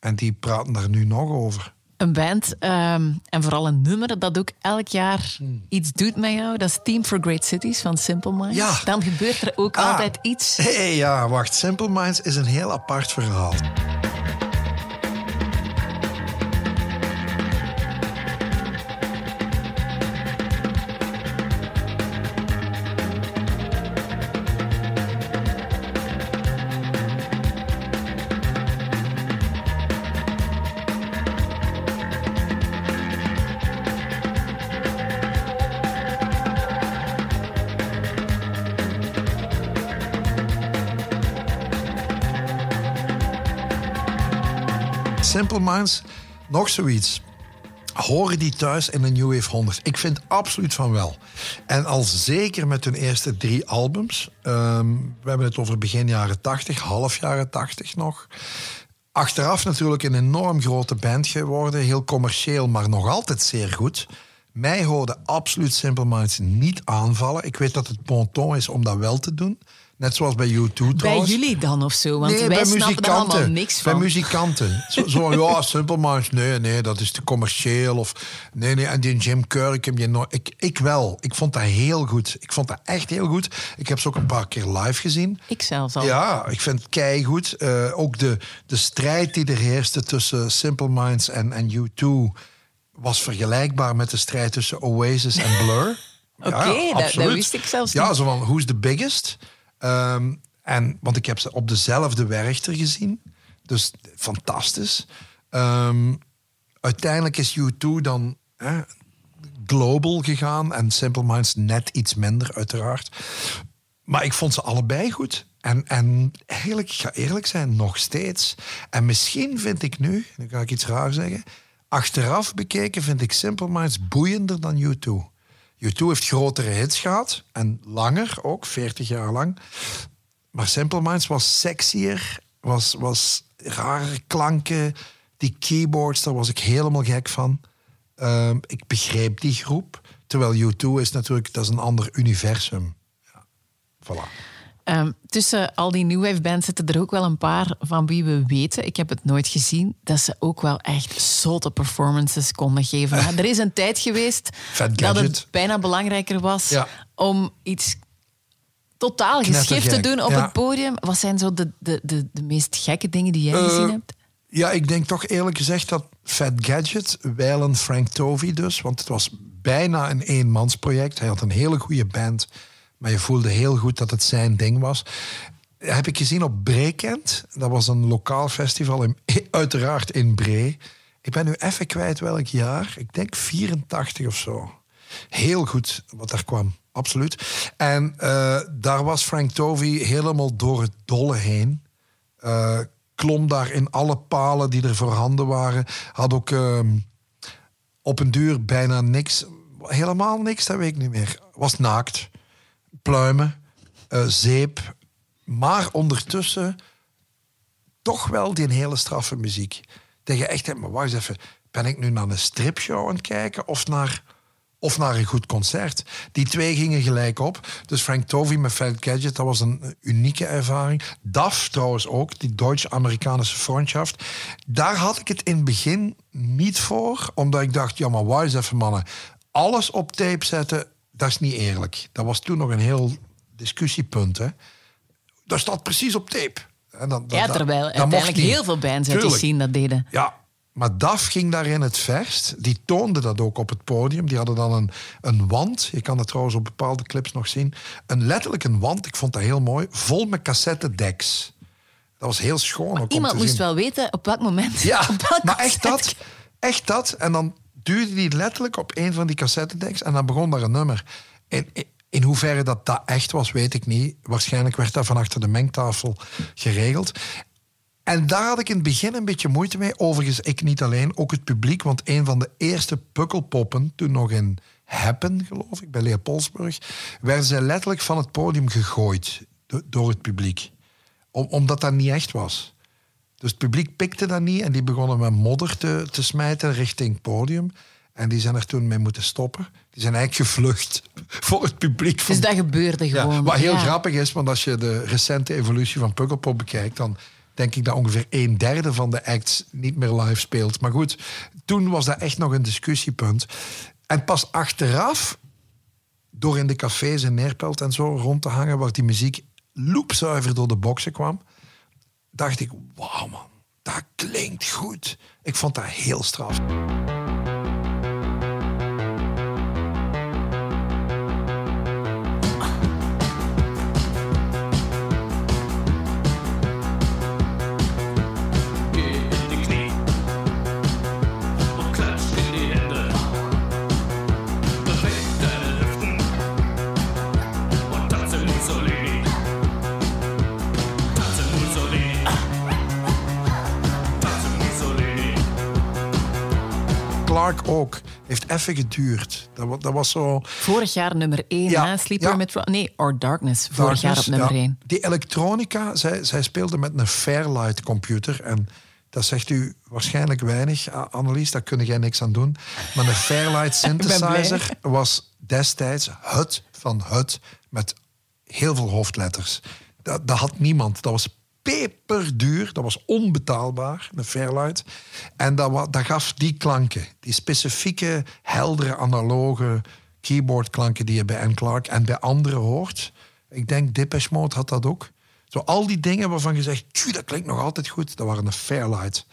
[SPEAKER 1] En die praten daar nu nog over.
[SPEAKER 2] Een band ehm, en vooral een nummer dat ook elk jaar
[SPEAKER 1] Hmm.
[SPEAKER 2] iets doet met jou. Dat is Team for Great Cities van Simple Minds.
[SPEAKER 1] Ja.
[SPEAKER 2] Dan gebeurt er ook
[SPEAKER 1] Ah.
[SPEAKER 2] altijd iets.
[SPEAKER 1] Hé, hey, ja, wacht. Simple Minds is een heel apart verhaal. Simple Minds, nog zoiets. Horen die thuis in de New Wave 100? Ik vind absoluut van wel. En al zeker met hun eerste drie albums. Ehm, we hebben het over begin jaren 80, half jaren 80 nog. Achteraf natuurlijk een enorm grote band geworden. Heel commercieel, maar nog altijd zeer goed. Mij hoorde absoluut Simple Minds niet aanvallen. Ik weet dat het bon ton is om dat wel te doen. Net zoals bij U2
[SPEAKER 2] Bij
[SPEAKER 1] trouwens.
[SPEAKER 2] jullie dan of zo? Want
[SPEAKER 1] nee,
[SPEAKER 2] wij
[SPEAKER 1] bij
[SPEAKER 2] snappen er
[SPEAKER 1] muzikanten.
[SPEAKER 2] allemaal niks
[SPEAKER 1] Bij
[SPEAKER 2] van.
[SPEAKER 1] muzikanten. Zo, zo ja, Simple Minds, nee, nee, dat is te commercieel. Of, nee, nee, en die Jim Kerr, ik, heb die nooit- ik, ik wel. Ik vond dat heel goed. Ik vond dat echt heel goed. Ik heb ze ook een paar keer live gezien.
[SPEAKER 2] Ik zelfs al.
[SPEAKER 1] Ja, ik vind het keigoed. Eh ook de, de strijd die er heerste tussen Simple Minds en, en U2 was vergelijkbaar met de strijd tussen Oasis en Blur.
[SPEAKER 2] Oké, dat- dat wist ik zelfs
[SPEAKER 1] Ja,
[SPEAKER 2] niet.
[SPEAKER 1] zo van, who's the biggest? Ehm, en, want ik heb ze op dezelfde Werchter gezien. Dus fantastisch. Ehm, uiteindelijk is U2 dan hè, global gegaan. En Simple Minds net iets minder, uiteraard. Maar ik vond ze allebei goed. En, en eigenlijk, ik ga eerlijk zijn, nog steeds. En misschien vind ik nu, nu ga ik iets raar zeggen. Achteraf bekeken vind ik Simple Minds boeiender dan U2. U2 heeft grotere hits gehad. En langer ook, 40 jaar lang. Maar Simple Minds was sexier. Was, was rare klanken. Die keyboards, daar was ik helemaal gek van. Ehm, ik begreep die groep. Terwijl U2 is natuurlijk, dat is een ander universum. Ja. Voilà.
[SPEAKER 2] Ehm, tussen al die new wave bands zitten er ook wel een paar van wie we weten, ik heb het nooit gezien, dat ze ook wel echt zotte performances konden geven. Maar er is een tijd geweest dat het bijna belangrijker was
[SPEAKER 1] Ja.
[SPEAKER 2] om iets totaal geschift te doen op
[SPEAKER 1] ja.
[SPEAKER 2] het podium. Wat zijn zo de, de, de, de meest gekke dingen die jij
[SPEAKER 1] Eh,
[SPEAKER 2] gezien hebt?
[SPEAKER 1] Ja, ik denk toch eerlijk gezegd dat Fat Gadget, wijlen Frank Tovey dus, want het was bijna een eenmansproject. Hij had een hele goede band, maar je voelde heel goed dat het zijn ding was. heb ik gezien op Brekent. Dat was een lokaal festival, in, uiteraard in Bree. Ik ben nu even kwijt welk jaar. Ik denk 84 of zo. Heel goed wat daar kwam, absoluut. En eh, daar was Frank Tovey helemaal door het dolle heen. Eh, klom daar in alle palen die er voorhanden waren. Had ook ehm, op een duur bijna niks. Helemaal niks, dat weet ik niet meer. Was naakt. Pluimen. eh, zeep. Maar ondertussen toch wel die hele straffe muziek. Dat je echt denkt, maar wacht even. Ben ik nu naar een stripshow aan het kijken of naar, of naar een goed concert? Die twee gingen gelijk op. Dus Frank Tovey met Fat Gadget, dat was een unieke ervaring. DAF trouwens ook, die Duits-Amerikanische Freundschaft. Daar had ik het in het begin niet voor. Omdat ik dacht, ja maar wacht even mannen. Alles op tape zetten, dat is niet eerlijk. Dat was toen nog een heel discussiepunt. Hè? Dat staat precies op tape. En dan,
[SPEAKER 2] Ja,
[SPEAKER 1] dat-
[SPEAKER 2] terwijl
[SPEAKER 1] dat
[SPEAKER 2] uiteindelijk heel veel bands uit die scene dat deden.
[SPEAKER 1] Ja, maar DAF ging daarin het verst. Die toonde dat ook op het podium. Die hadden dan een, een wand. Je kan het trouwens op bepaalde clips nog zien. Een letterlijk een wand, ik vond dat heel mooi. Vol met cassettedecks. Dat was heel schoon ook om
[SPEAKER 2] Iemand moest
[SPEAKER 1] zien.
[SPEAKER 2] wel weten op welk moment.
[SPEAKER 1] Ja,
[SPEAKER 2] op
[SPEAKER 1] maar echt dat. Echt dat. En dan duwde die letterlijk op een van die cassettedecks en dan begon daar een nummer. In, in, hoeverre dat dat echt was, weet ik niet. Waarschijnlijk werd dat van achter de mengtafel geregeld. En daar had ik in het begin een beetje moeite mee. Overigens, ik niet alleen, ook het publiek. Want een van de eerste pukkelpoppen, toen nog in Heppen, geloof ik, bij Leopoldsburg, werden ze letterlijk van het podium gegooid do- door het publiek. Om, omdat dat niet echt was. Dus het publiek pikte dat niet en die begonnen met modder te, te smijten richting het podium. En die zijn er toen mee moeten stoppen. Die zijn eigenlijk gevlucht voor het publiek. Van
[SPEAKER 2] Dus dat gebeurde
[SPEAKER 1] ja,
[SPEAKER 2] gewoon.
[SPEAKER 1] wat heel
[SPEAKER 2] Ja.
[SPEAKER 1] grappig is, want als je de recente evolutie van Pukkelpop bekijkt, dan denk ik dat ongeveer een derde van de acts niet meer live speelt. Maar goed, toen was dat echt nog een discussiepunt. En pas achteraf, door in de cafés in Neerpelt en zo rond te hangen, waar die muziek loepzuiver door de boksen kwam, dacht ik, wauw man, dat klinkt goed. Ik vond dat heel straf. Ook. Heeft even geduurd. Dat, dat was zo...
[SPEAKER 2] Vorig jaar nummer 1,
[SPEAKER 1] Ja,
[SPEAKER 2] hè? Sleeper
[SPEAKER 1] ja.
[SPEAKER 2] met... Nee, Or Darkness. Vorig jaar op nummer
[SPEAKER 1] ja.
[SPEAKER 2] 1.
[SPEAKER 1] Die elektronica, zij, zij speelde met een Fairlight computer. En dat zegt u waarschijnlijk weinig, Annelies, daar kun jij niks aan doen. Maar een Fairlight synthesizer was destijds het van het met heel veel hoofdletters. Dat, dat had niemand. Dat was peperduur, dat was onbetaalbaar, een Fairlight. En dat, dat gaf die klanken, die specifieke, heldere, analoge keyboardklanken die je bij Anne Clark en bij anderen hoort. Ik denk Depeche Mode had dat ook. Zo al die dingen waarvan je zegt, "Tjoe, dat klinkt nog altijd goed, dat waren een Fairlight.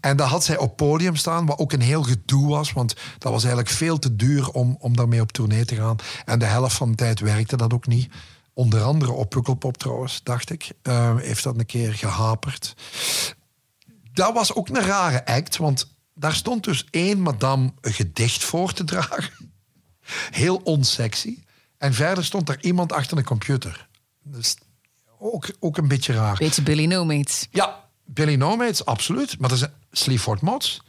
[SPEAKER 1] En dat had zij op podium staan, wat ook een heel gedoe was, want dat was eigenlijk veel te duur om, om daarmee op tournee te gaan. En de helft van de tijd werkte dat ook niet. Onder andere op Pukkelpop trouwens, dacht ik, eh, heeft dat een keer gehaperd. Dat was ook een rare act, want daar stond dus één madame een gedicht voor te dragen. Heel onsexy. En verder stond daar iemand achter een computer. Dus ook, ook een beetje raar.
[SPEAKER 2] Beetje Billy No Mates.
[SPEAKER 1] Ja, Billy No Mates, absoluut. Maar dat is Sleaford Mods.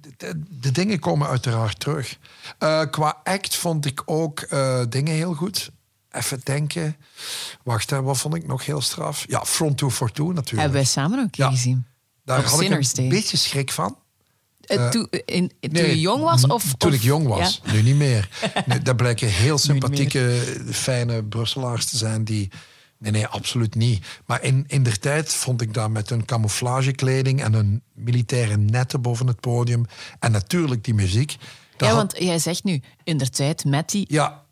[SPEAKER 1] De, de- de dingen komen uiteraard terug. Eh, qua act vond ik ook eh, dingen heel goed. Even denken. Wacht, hè, wat vond ik nog heel straf? Ja, Front 242 natuurlijk.
[SPEAKER 2] Hebben wij samen ook
[SPEAKER 1] Ja.
[SPEAKER 2] gezien.
[SPEAKER 1] Daar
[SPEAKER 2] op
[SPEAKER 1] had ik een
[SPEAKER 2] Day.
[SPEAKER 1] beetje schrik van.
[SPEAKER 2] Eh, toen, in, toen
[SPEAKER 1] Nee,
[SPEAKER 2] je jong was? Of,
[SPEAKER 1] toen
[SPEAKER 2] of-
[SPEAKER 1] ik jong was.
[SPEAKER 2] Ja?
[SPEAKER 1] Nu niet meer. Nee, dat blijken heel sympathieke, fijne Brusselaars te zijn die... Nee, nee, absoluut niet. Maar in, in der tijd vond ik dat met hun camouflagekleding en hun militaire netten boven het podium. En natuurlijk die muziek.
[SPEAKER 2] Ja,
[SPEAKER 1] had-
[SPEAKER 2] want jij zegt nu, in der tijd met die...
[SPEAKER 1] ja,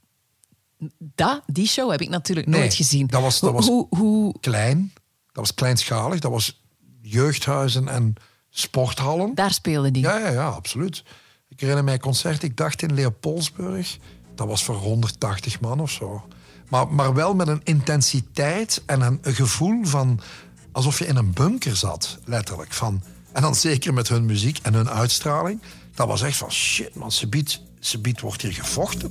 [SPEAKER 2] Dat, die show heb ik natuurlijk
[SPEAKER 1] Nee,
[SPEAKER 2] nooit gezien.
[SPEAKER 1] dat was- dat
[SPEAKER 2] Hoe-
[SPEAKER 1] was-
[SPEAKER 2] Hoe, hoe,
[SPEAKER 1] klein. Dat was kleinschalig. Dat was jeugdhuizen en sporthallen.
[SPEAKER 2] daar speelde die.
[SPEAKER 1] Ja, ja, ja, absoluut. Ik herinner mij een concert, ik dacht in Leopoldsburg. Dat was voor 180 man of zo. Maar, maar wel met een intensiteit en een, gevoel van alsof je in een bunker zat, letterlijk. Van, en dan zeker met hun muziek en hun uitstraling. Dat was echt van shit, man, ze biedt, ze biedt wordt hier gevochten.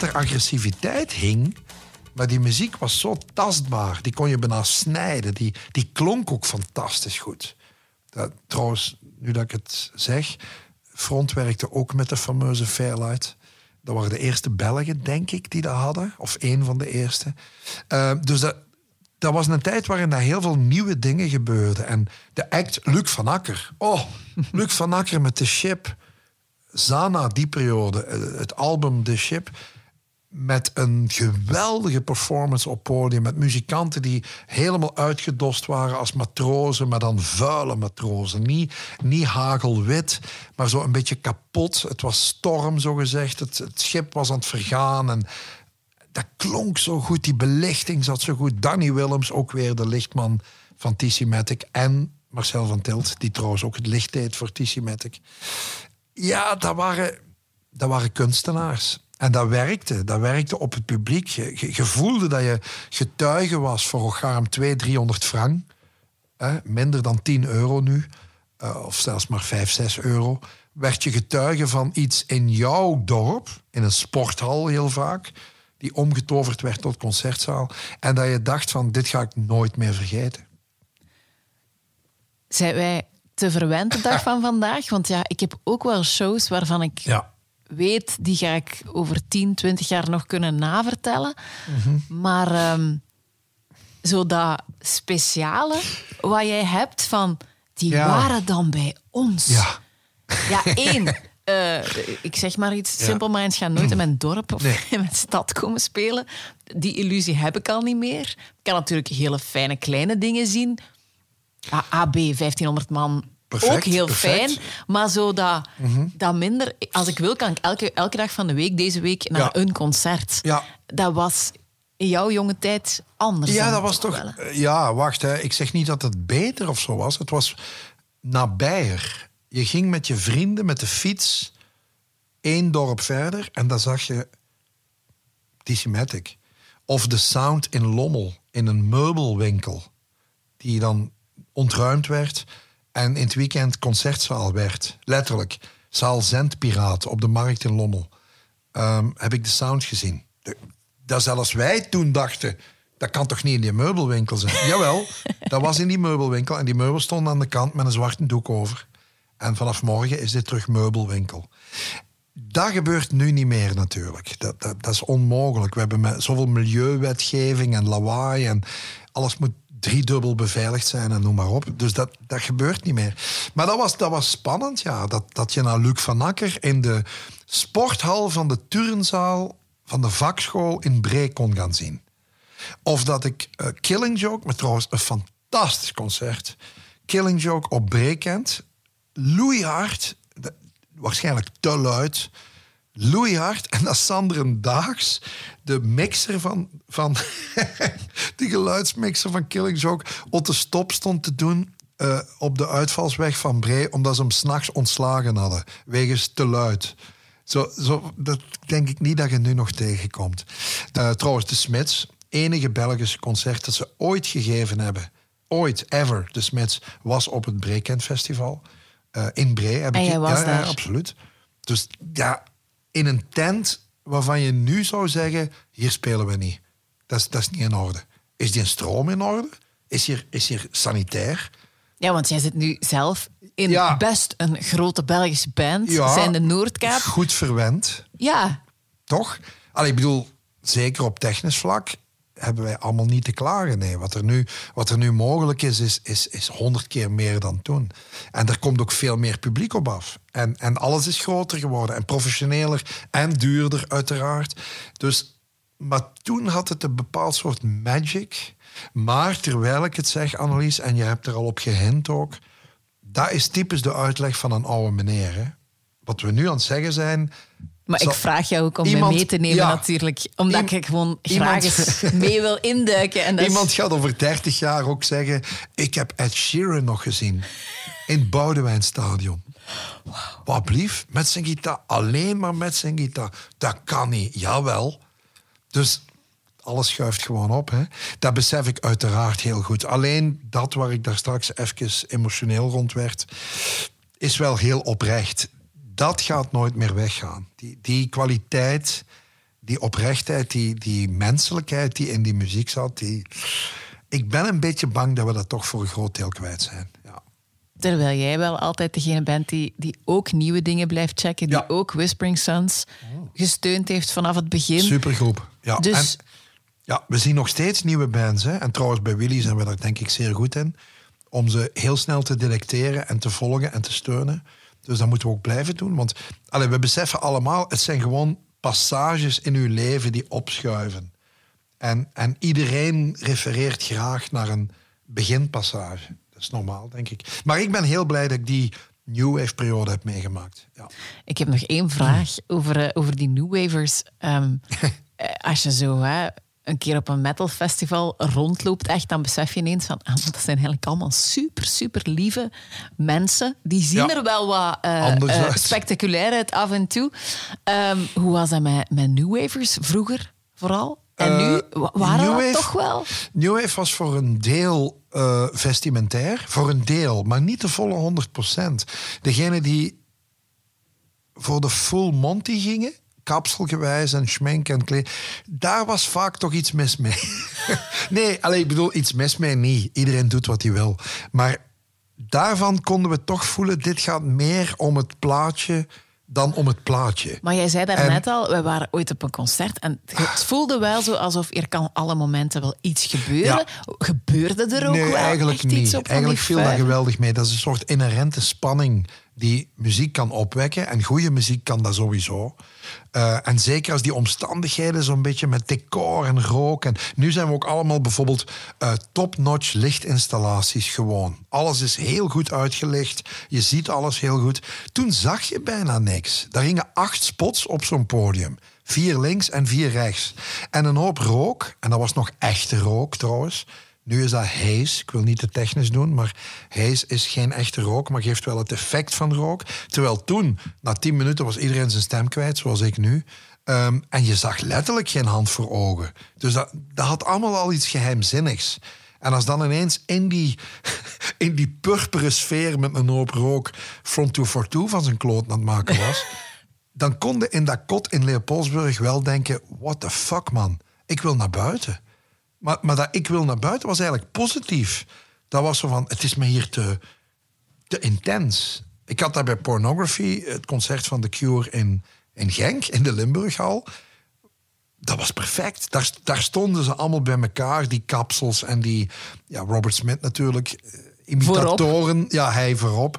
[SPEAKER 1] Dat er agressiviteit hing, maar die muziek was zo tastbaar. Die kon je bijna snijden. Die, die klonk ook fantastisch goed. Dat, trouwens, nu dat ik het zeg, Front werkte ook met de fameuze Fairlight. Dat waren de eerste Belgen, denk ik, die dat hadden. Of één van de eerste. Eh, dus dat, dat was een tijd waarin daar heel veel nieuwe dingen gebeurden. En de act Luc van Akker. Oh, Luc van Akker met de Ship. Zana, die periode, eh, het album The Ship. Met een geweldige performance op podium. Met muzikanten die helemaal uitgedost waren als matrozen, maar dan vuile matrozen. Niet, niet hagelwit, maar zo een beetje kapot. Het was storm, zo gezegd. Het, het schip was aan het vergaan. En dat klonk zo goed. Die belichting zat zo goed. Danny Willems, ook weer de lichtman van TC Matic. En Marcel van Tilt, die trouwens ook het licht deed voor TC Matic. Ja, dat waren, dat waren kunstenaars. En dat werkte. Dat werkte op het publiek. Je, je, je voelde dat je getuige was voor Ogaram 200, 300 frank. Hè, minder dan 10 euro nu. eh, of zelfs maar 5, 6 euro. Werd je getuige van iets in jouw dorp. In een sporthal heel vaak. Die omgetoverd werd tot concertzaal. En dat je dacht van, dit ga ik nooit meer vergeten.
[SPEAKER 2] Zijn wij te verwend de dag van vandaag? Want ja, ik heb ook wel shows waarvan ik
[SPEAKER 1] Ja.
[SPEAKER 2] Weet, die ga ik over 10, 20 jaar nog kunnen navertellen.
[SPEAKER 1] Mhm.
[SPEAKER 2] Maar ehm, zo dat speciale wat jij hebt van, die
[SPEAKER 1] Ja.
[SPEAKER 2] waren dan bij ons.
[SPEAKER 1] Ja.
[SPEAKER 2] Ja, één. eh, ik zeg maar iets, Simple Minds gaan nooit in mijn dorp of
[SPEAKER 1] Nee.
[SPEAKER 2] in mijn stad komen spelen. Die illusie heb ik al niet meer. Ik kan natuurlijk hele fijne kleine dingen zien. Ja, AB, 1500 man,
[SPEAKER 1] Perfect,
[SPEAKER 2] ook heel
[SPEAKER 1] perfect. Mhm.
[SPEAKER 2] fijn. Maar zo dat, dat minder... Als ik wil, kan ik elke, elke dag van de week, deze week, naar
[SPEAKER 1] Ja.
[SPEAKER 2] een concert.
[SPEAKER 1] Ja.
[SPEAKER 2] Dat was in jouw jonge tijd anders.
[SPEAKER 1] Ja, dat was toch.
[SPEAKER 2] wel,
[SPEAKER 1] Ja, wacht, hè. ik zeg niet dat het beter of zo was. Het was nabijer. Je ging met je vrienden met de fiets één dorp verder en dan zag je Decimatic. Of de sound in Lommel, in een meubelwinkel, die dan ontruimd werd en in het weekend concertzaal werd. Letterlijk. Zaal Zendpiraat op de markt in Lommel. Ehm, heb ik de sound gezien. De- dat zelfs wij toen dachten, dat kan toch niet in die meubelwinkel zijn? Jawel, dat was in die meubelwinkel. En die meubels stonden aan de kant met een zwarte doek over. En vanaf morgen is dit terug meubelwinkel. Dat gebeurt nu niet meer natuurlijk. Dat, dat, dat is onmogelijk. We hebben met zoveel milieuwetgeving en lawaai en alles moet driedubbel beveiligd zijn en noem maar op. Dus dat, dat gebeurt niet meer. Maar dat was, dat was spannend, ja. Dat, dat je naar Luc van Akker in de sporthal van de turnzaal van de vakschool in Bree kon gaan zien. Of dat ik eh, Killing Joke, met trouwens een fantastisch concert. Killing Joke op Breekend. Loeihard, waarschijnlijk te luid. Loeihard. En dat Daags, de mixer van, van die geluidsmixer van Killing Joke, op de stop stond te doen eh, op de uitvalsweg van Bree, omdat ze hem s'nachts ontslagen hadden, wegens te luid. Zo, zo, dat denk ik niet dat je nu nog tegenkomt. Eh, trouwens, de Smits, enige Belgische concert dat ze ooit gegeven hebben, ooit, ever, de Smits, was op het Breekend Festival. Eh, in Bree. Heb
[SPEAKER 2] En
[SPEAKER 1] ik,
[SPEAKER 2] jij was
[SPEAKER 1] ja, ja,
[SPEAKER 2] daar?
[SPEAKER 1] absoluut. Dus ja, in een tent waarvan je nu zou zeggen, hier spelen we niet. Dat is, dat is niet in orde. Is die een stroom in orde? Is hier, is hier sanitair?
[SPEAKER 2] Ja, want jij zit nu zelf in
[SPEAKER 1] Ja.
[SPEAKER 2] best een grote Belgische band.
[SPEAKER 1] Ja.
[SPEAKER 2] Zijn de Noordkaap.
[SPEAKER 1] Goed verwend.
[SPEAKER 2] Ja,
[SPEAKER 1] Toch? Allee, ik bedoel, zeker op technisch vlak. Hebben wij allemaal niet te klagen. Nee, wat er nu, wat er nu mogelijk is, is, is, is honderd keer meer dan toen. En er komt ook veel meer publiek op af. En, en alles is groter geworden en professioneler en duurder, uiteraard. Dus, maar toen had het een bepaald soort magic. Maar terwijl ik het zeg, Annelies, en je hebt er al op gehint ook, dat is typisch de uitleg van een oude meneer. Wat we nu aan het zeggen zijn.
[SPEAKER 2] Maar ik vraag jou ook om
[SPEAKER 1] Iemand-
[SPEAKER 2] mij mee te nemen
[SPEAKER 1] ja.
[SPEAKER 2] natuurlijk. Omdat ik gewoon
[SPEAKER 1] iemand-
[SPEAKER 2] graag eens mee wil induiken. En is-
[SPEAKER 1] Iemand gaat over 30 jaar ook zeggen: Ik heb Ed Sheeran nog gezien. In het Boudewijnstadion. Wat blief, met zijn gitaar. Alleen maar met zijn gitaar. Dat kan niet. Jawel. Dus alles schuift gewoon op. Hè. Dat besef ik uiteraard heel goed. Alleen dat waar ik daar straks even emotioneel rond werd, is wel heel oprecht. Dat gaat nooit meer weggaan. Die, die kwaliteit, die oprechtheid, die, die menselijkheid die in die muziek zat, die... ik ben een beetje bang dat we dat toch voor een groot deel kwijt zijn. Ja.
[SPEAKER 2] Terwijl jij wel altijd degene bent die, die ook nieuwe dingen blijft checken. Die
[SPEAKER 1] Ja.
[SPEAKER 2] ook Whispering Sons gesteund heeft vanaf het begin.
[SPEAKER 1] Supergroep. Ja.
[SPEAKER 2] Dus-
[SPEAKER 1] En, ja, we zien nog steeds nieuwe bands. Hè? En trouwens, bij Willy zijn we daar denk ik zeer goed in. Om ze heel snel te detecteren en te volgen en te steunen. Dus dat moeten we ook blijven doen. Want allee, we beseffen allemaal, het zijn gewoon passages in uw leven die opschuiven. En, en iedereen refereert graag naar een beginpassage. Dat is normaal, denk ik. Maar ik ben heel blij dat ik die New Wave periode heb meegemaakt. Ja.
[SPEAKER 2] Ik heb nog één vraag over, eh, over die New Wavers. Ehm, eh, als je zo hè, een keer op een metal festival rondloopt, echt, dan besef je ineens van, ah, dat zijn eigenlijk allemaal super, super lieve mensen. Die zien
[SPEAKER 1] Ja.
[SPEAKER 2] er wel wat eh, eh,
[SPEAKER 1] uit.
[SPEAKER 2] spectaculair uit af en toe. Ehm, hoe was dat met, met New Wavers vroeger vooral? En
[SPEAKER 1] Eh,
[SPEAKER 2] nu wa- waren
[SPEAKER 1] Wave-
[SPEAKER 2] toch wel?
[SPEAKER 1] New Wave was voor een deel eh, vestimentair, voor een deel, maar niet de volle 100%. Degene die voor de full Monty gingen, kapselgewijs en schmink en kleed, daar was vaak toch iets mis mee. nee, alleen ik bedoel, iets mis mee niet. Iedereen doet wat hij wil. Maar daarvan konden we toch voelen, dit gaat meer om het plaatje dan om het plaatje.
[SPEAKER 2] Maar jij zei
[SPEAKER 1] En-
[SPEAKER 2] daarnet al, we waren ooit op een concert en het voelde wel zo alsof er kan alle momenten wel iets gebeuren.
[SPEAKER 1] Ja.
[SPEAKER 2] Gebeurde er ook
[SPEAKER 1] nee,
[SPEAKER 2] wel
[SPEAKER 1] eigenlijk
[SPEAKER 2] echt
[SPEAKER 1] niet.
[SPEAKER 2] iets op
[SPEAKER 1] eigenlijk viel dat
[SPEAKER 2] vuiven?
[SPEAKER 1] geweldig mee. Dat is een soort inherente spanning die muziek kan opwekken. En goede muziek kan dat sowieso. Eh, en zeker als die omstandigheden zo'n beetje met decor en rook. En nu zijn we ook allemaal bijvoorbeeld eh, top-notch lichtinstallaties gewoon. Alles is heel goed uitgelicht. Je ziet alles heel goed. Toen zag je bijna niks. Daar hingen acht spots op zo'n podium. Vier links en vier rechts. En een hoop rook. En dat was nog echte rook trouwens. Nu is dat haze. Ik wil niet te technisch doen, maar haze is geen echte rook, maar geeft wel het effect van rook. Terwijl toen, na tien minuten, was iedereen zijn stem kwijt, zoals ik nu. Ehm, en je zag letterlijk geen hand voor ogen. Dus dat, dat had allemaal al iets geheimzinnigs. En als dan ineens in die, in die purperen sfeer met een hoop rook Front 242 van zijn kloot aan het maken was, dan kon je in dat kot in Leopoldsburg wel denken: what the fuck man, ik wil naar buiten. Maar, maar dat ik wil naar buiten was eigenlijk positief. Dat was zo van: het is me hier te, te intens. Ik had daar bij Pornography, het concert van The Cure in, in Genk, in de Limburghal. Dat was perfect. Daar, daar stonden ze allemaal bij elkaar, die kapsels en die... Ja, Robert Smith natuurlijk, eh, imitatoren. Ja, hij voorop.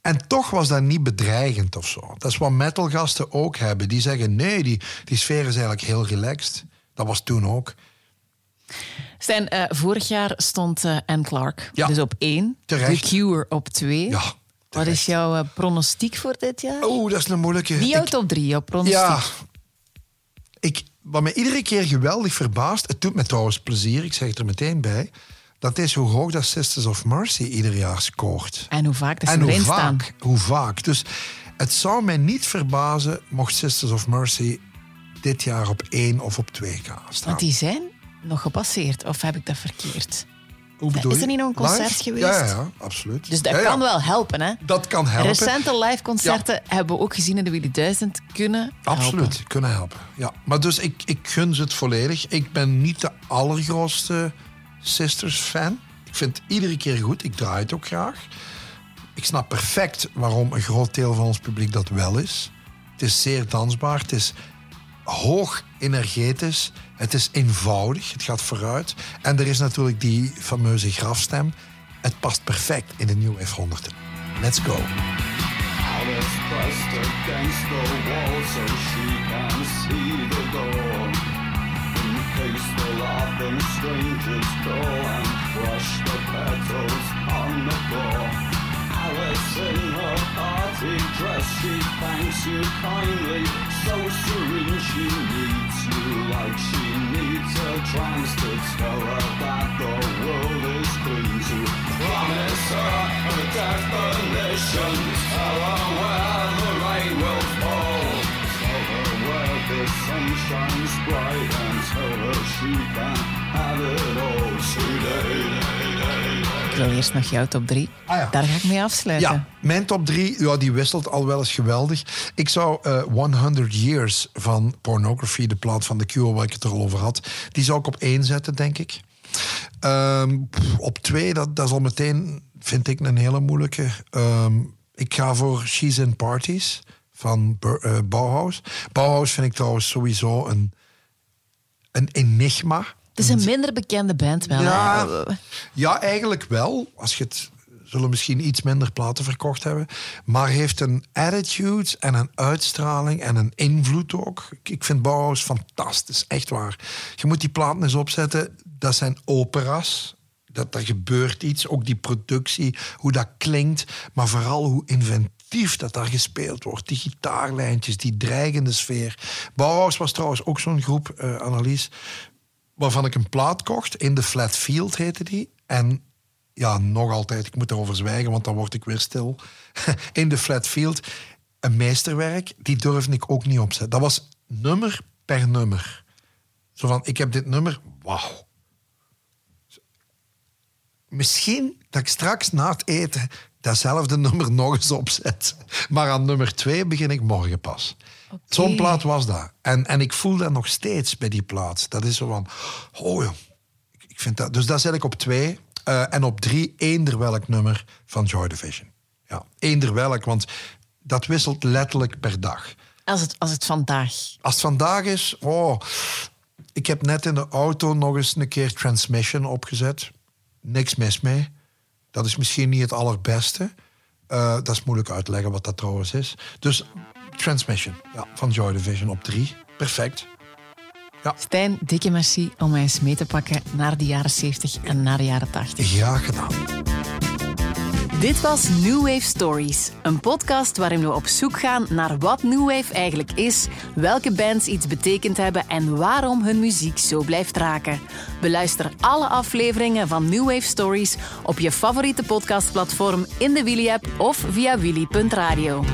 [SPEAKER 1] En toch was dat niet bedreigend of zo. Dat is wat metalgasten ook hebben. Die zeggen, nee, die, die sfeer is eigenlijk heel relaxed. Dat was toen ook.
[SPEAKER 2] Stijn, eh, vorig jaar stond eh Anne Clark
[SPEAKER 1] Ja.
[SPEAKER 2] dus op één.
[SPEAKER 1] Terecht.
[SPEAKER 2] The Cure op twee.
[SPEAKER 1] Ja,
[SPEAKER 2] Wat is jouw eh, pronostiek voor dit jaar?
[SPEAKER 1] Oh, dat is een moeilijke...
[SPEAKER 2] Jouw
[SPEAKER 1] Ik-
[SPEAKER 2] top drie, jouw pronostiek?
[SPEAKER 1] Ja. Ik, wat me iedere keer geweldig verbaast, het doet me trouwens plezier, ik zeg het er meteen bij, dat is hoe hoog dat Sisters of Mercy ieder jaar scoort.
[SPEAKER 2] En hoe vaak dat ze
[SPEAKER 1] en hoe
[SPEAKER 2] erin staan.
[SPEAKER 1] vaak, hoe vaak. Dus het zou mij niet verbazen mocht Sisters of Mercy dit jaar op één of op twee gaan staan.
[SPEAKER 2] Want die zijn nog gepasseerd, of heb ik dat verkeerd?
[SPEAKER 1] Hoe bedoel
[SPEAKER 2] is er niet nog een concert
[SPEAKER 1] Live?
[SPEAKER 2] geweest?
[SPEAKER 1] Ja, ja, absoluut.
[SPEAKER 2] Dus dat
[SPEAKER 1] Ja, ja.
[SPEAKER 2] kan wel helpen, hè?
[SPEAKER 1] Dat kan helpen.
[SPEAKER 2] Recente live concerten hebben we ook gezien in de Willy 1000 kunnen
[SPEAKER 1] Absoluut,
[SPEAKER 2] helpen.
[SPEAKER 1] kunnen helpen. Ja. Maar dus ik, ik gun ze het volledig. Ik ben niet de allergrootste Sisters-fan. Ik vind het iedere keer goed. Ik draai het ook graag. Ik snap perfect waarom een groot deel van ons publiek dat wel is. Het is zeer dansbaar. Het is hoog energetisch. Het is eenvoudig, het gaat vooruit. En er is natuurlijk die fameuze grafstem. Het past perfect in de New Wave 100. Let's go.
[SPEAKER 3] Alice pressed against the wall so she can see the door. In case the laughing strangers go and crush the petals on the floor. Alice in her party dress, she thanks you kindly. So serene, she needs you like she needs a to tell her that the world is clean to promise her a definition. Tell her where the rain will fall. Tell her where the sun shines bright and tell her she can have it all today.
[SPEAKER 2] Wil eerst nog jouw top 3.
[SPEAKER 1] Ah ja.
[SPEAKER 2] Daar ga ik mee afsluiten.
[SPEAKER 1] Ja, mijn top 3, ja, die wisselt al wel eens geweldig. Ik zou eh 100 Years van Pornography, de plaat van The Cure waar ik het er al over had, die zou ik op één zetten, denk ik. Ehm, op twee, dat, dat is al meteen, vind ik, een hele moeilijke. Ehm, ik ga voor She's in Parties van eh, Bauhaus. Bauhaus vind ik trouwens sowieso een, een enigma.
[SPEAKER 2] Het is een minder bekende band wel.
[SPEAKER 1] Ja,
[SPEAKER 2] hè?
[SPEAKER 1] ja, eigenlijk wel. Als je het zullen misschien iets minder platen verkocht hebben. Maar heeft een attitude en een uitstraling en een invloed ook. Ik- vind Bauhaus fantastisch, echt waar. Je moet die platen eens opzetten. Dat zijn opera's. Dat, er gebeurt iets. Ook die productie, hoe dat klinkt. Maar vooral hoe inventief dat daar gespeeld wordt. Die gitaarlijntjes, die dreigende sfeer. Bauhaus was trouwens ook zo'n groep, eh Annelies waarvan ik een plaat kocht. In de Flat Field heette die. En ja, nog altijd, ik moet erover zwijgen, want dan word ik weer stil. In de Flat Field, een meesterwerk, die durfde ik ook niet opzetten. Dat was nummer per nummer. Zo van, ik heb dit nummer, wauw. Misschien dat ik straks na het eten datzelfde nummer nog eens opzet. Maar aan nummer twee begin ik morgen pas. Zo'n plaat was dat. En, en ik voel dat nog steeds bij die plaat. Dat is zo van, oh joh. Ik- vind dat, dus dat zet ik op twee. Eh, en op drie, eender welk nummer van Joy Division. Ja, eender welk, want dat wisselt letterlijk per dag.
[SPEAKER 2] Als, het, als het vandaag.
[SPEAKER 1] Als het vandaag is, oh, ik heb net in de auto nog eens een keer Transmission opgezet. Niks mis mee. Dat is misschien niet het allerbeste. Eh, dat is moeilijk uit te leggen wat dat trouwens is. Dus Transmission ja, van Joy Division op drie. Perfect.
[SPEAKER 2] Stijn, dikke merci om mij eens mee te pakken naar de jaren 70 en naar de jaren 80.
[SPEAKER 1] Graag gedaan.
[SPEAKER 2] Dit was New Wave Stories, een podcast waarin we op zoek gaan naar wat New Wave eigenlijk is, welke bands iets betekend hebben en waarom hun muziek zo blijft raken. Beluister alle afleveringen van New Wave Stories op je favoriete podcastplatform in de Willy-app of via willy.radio.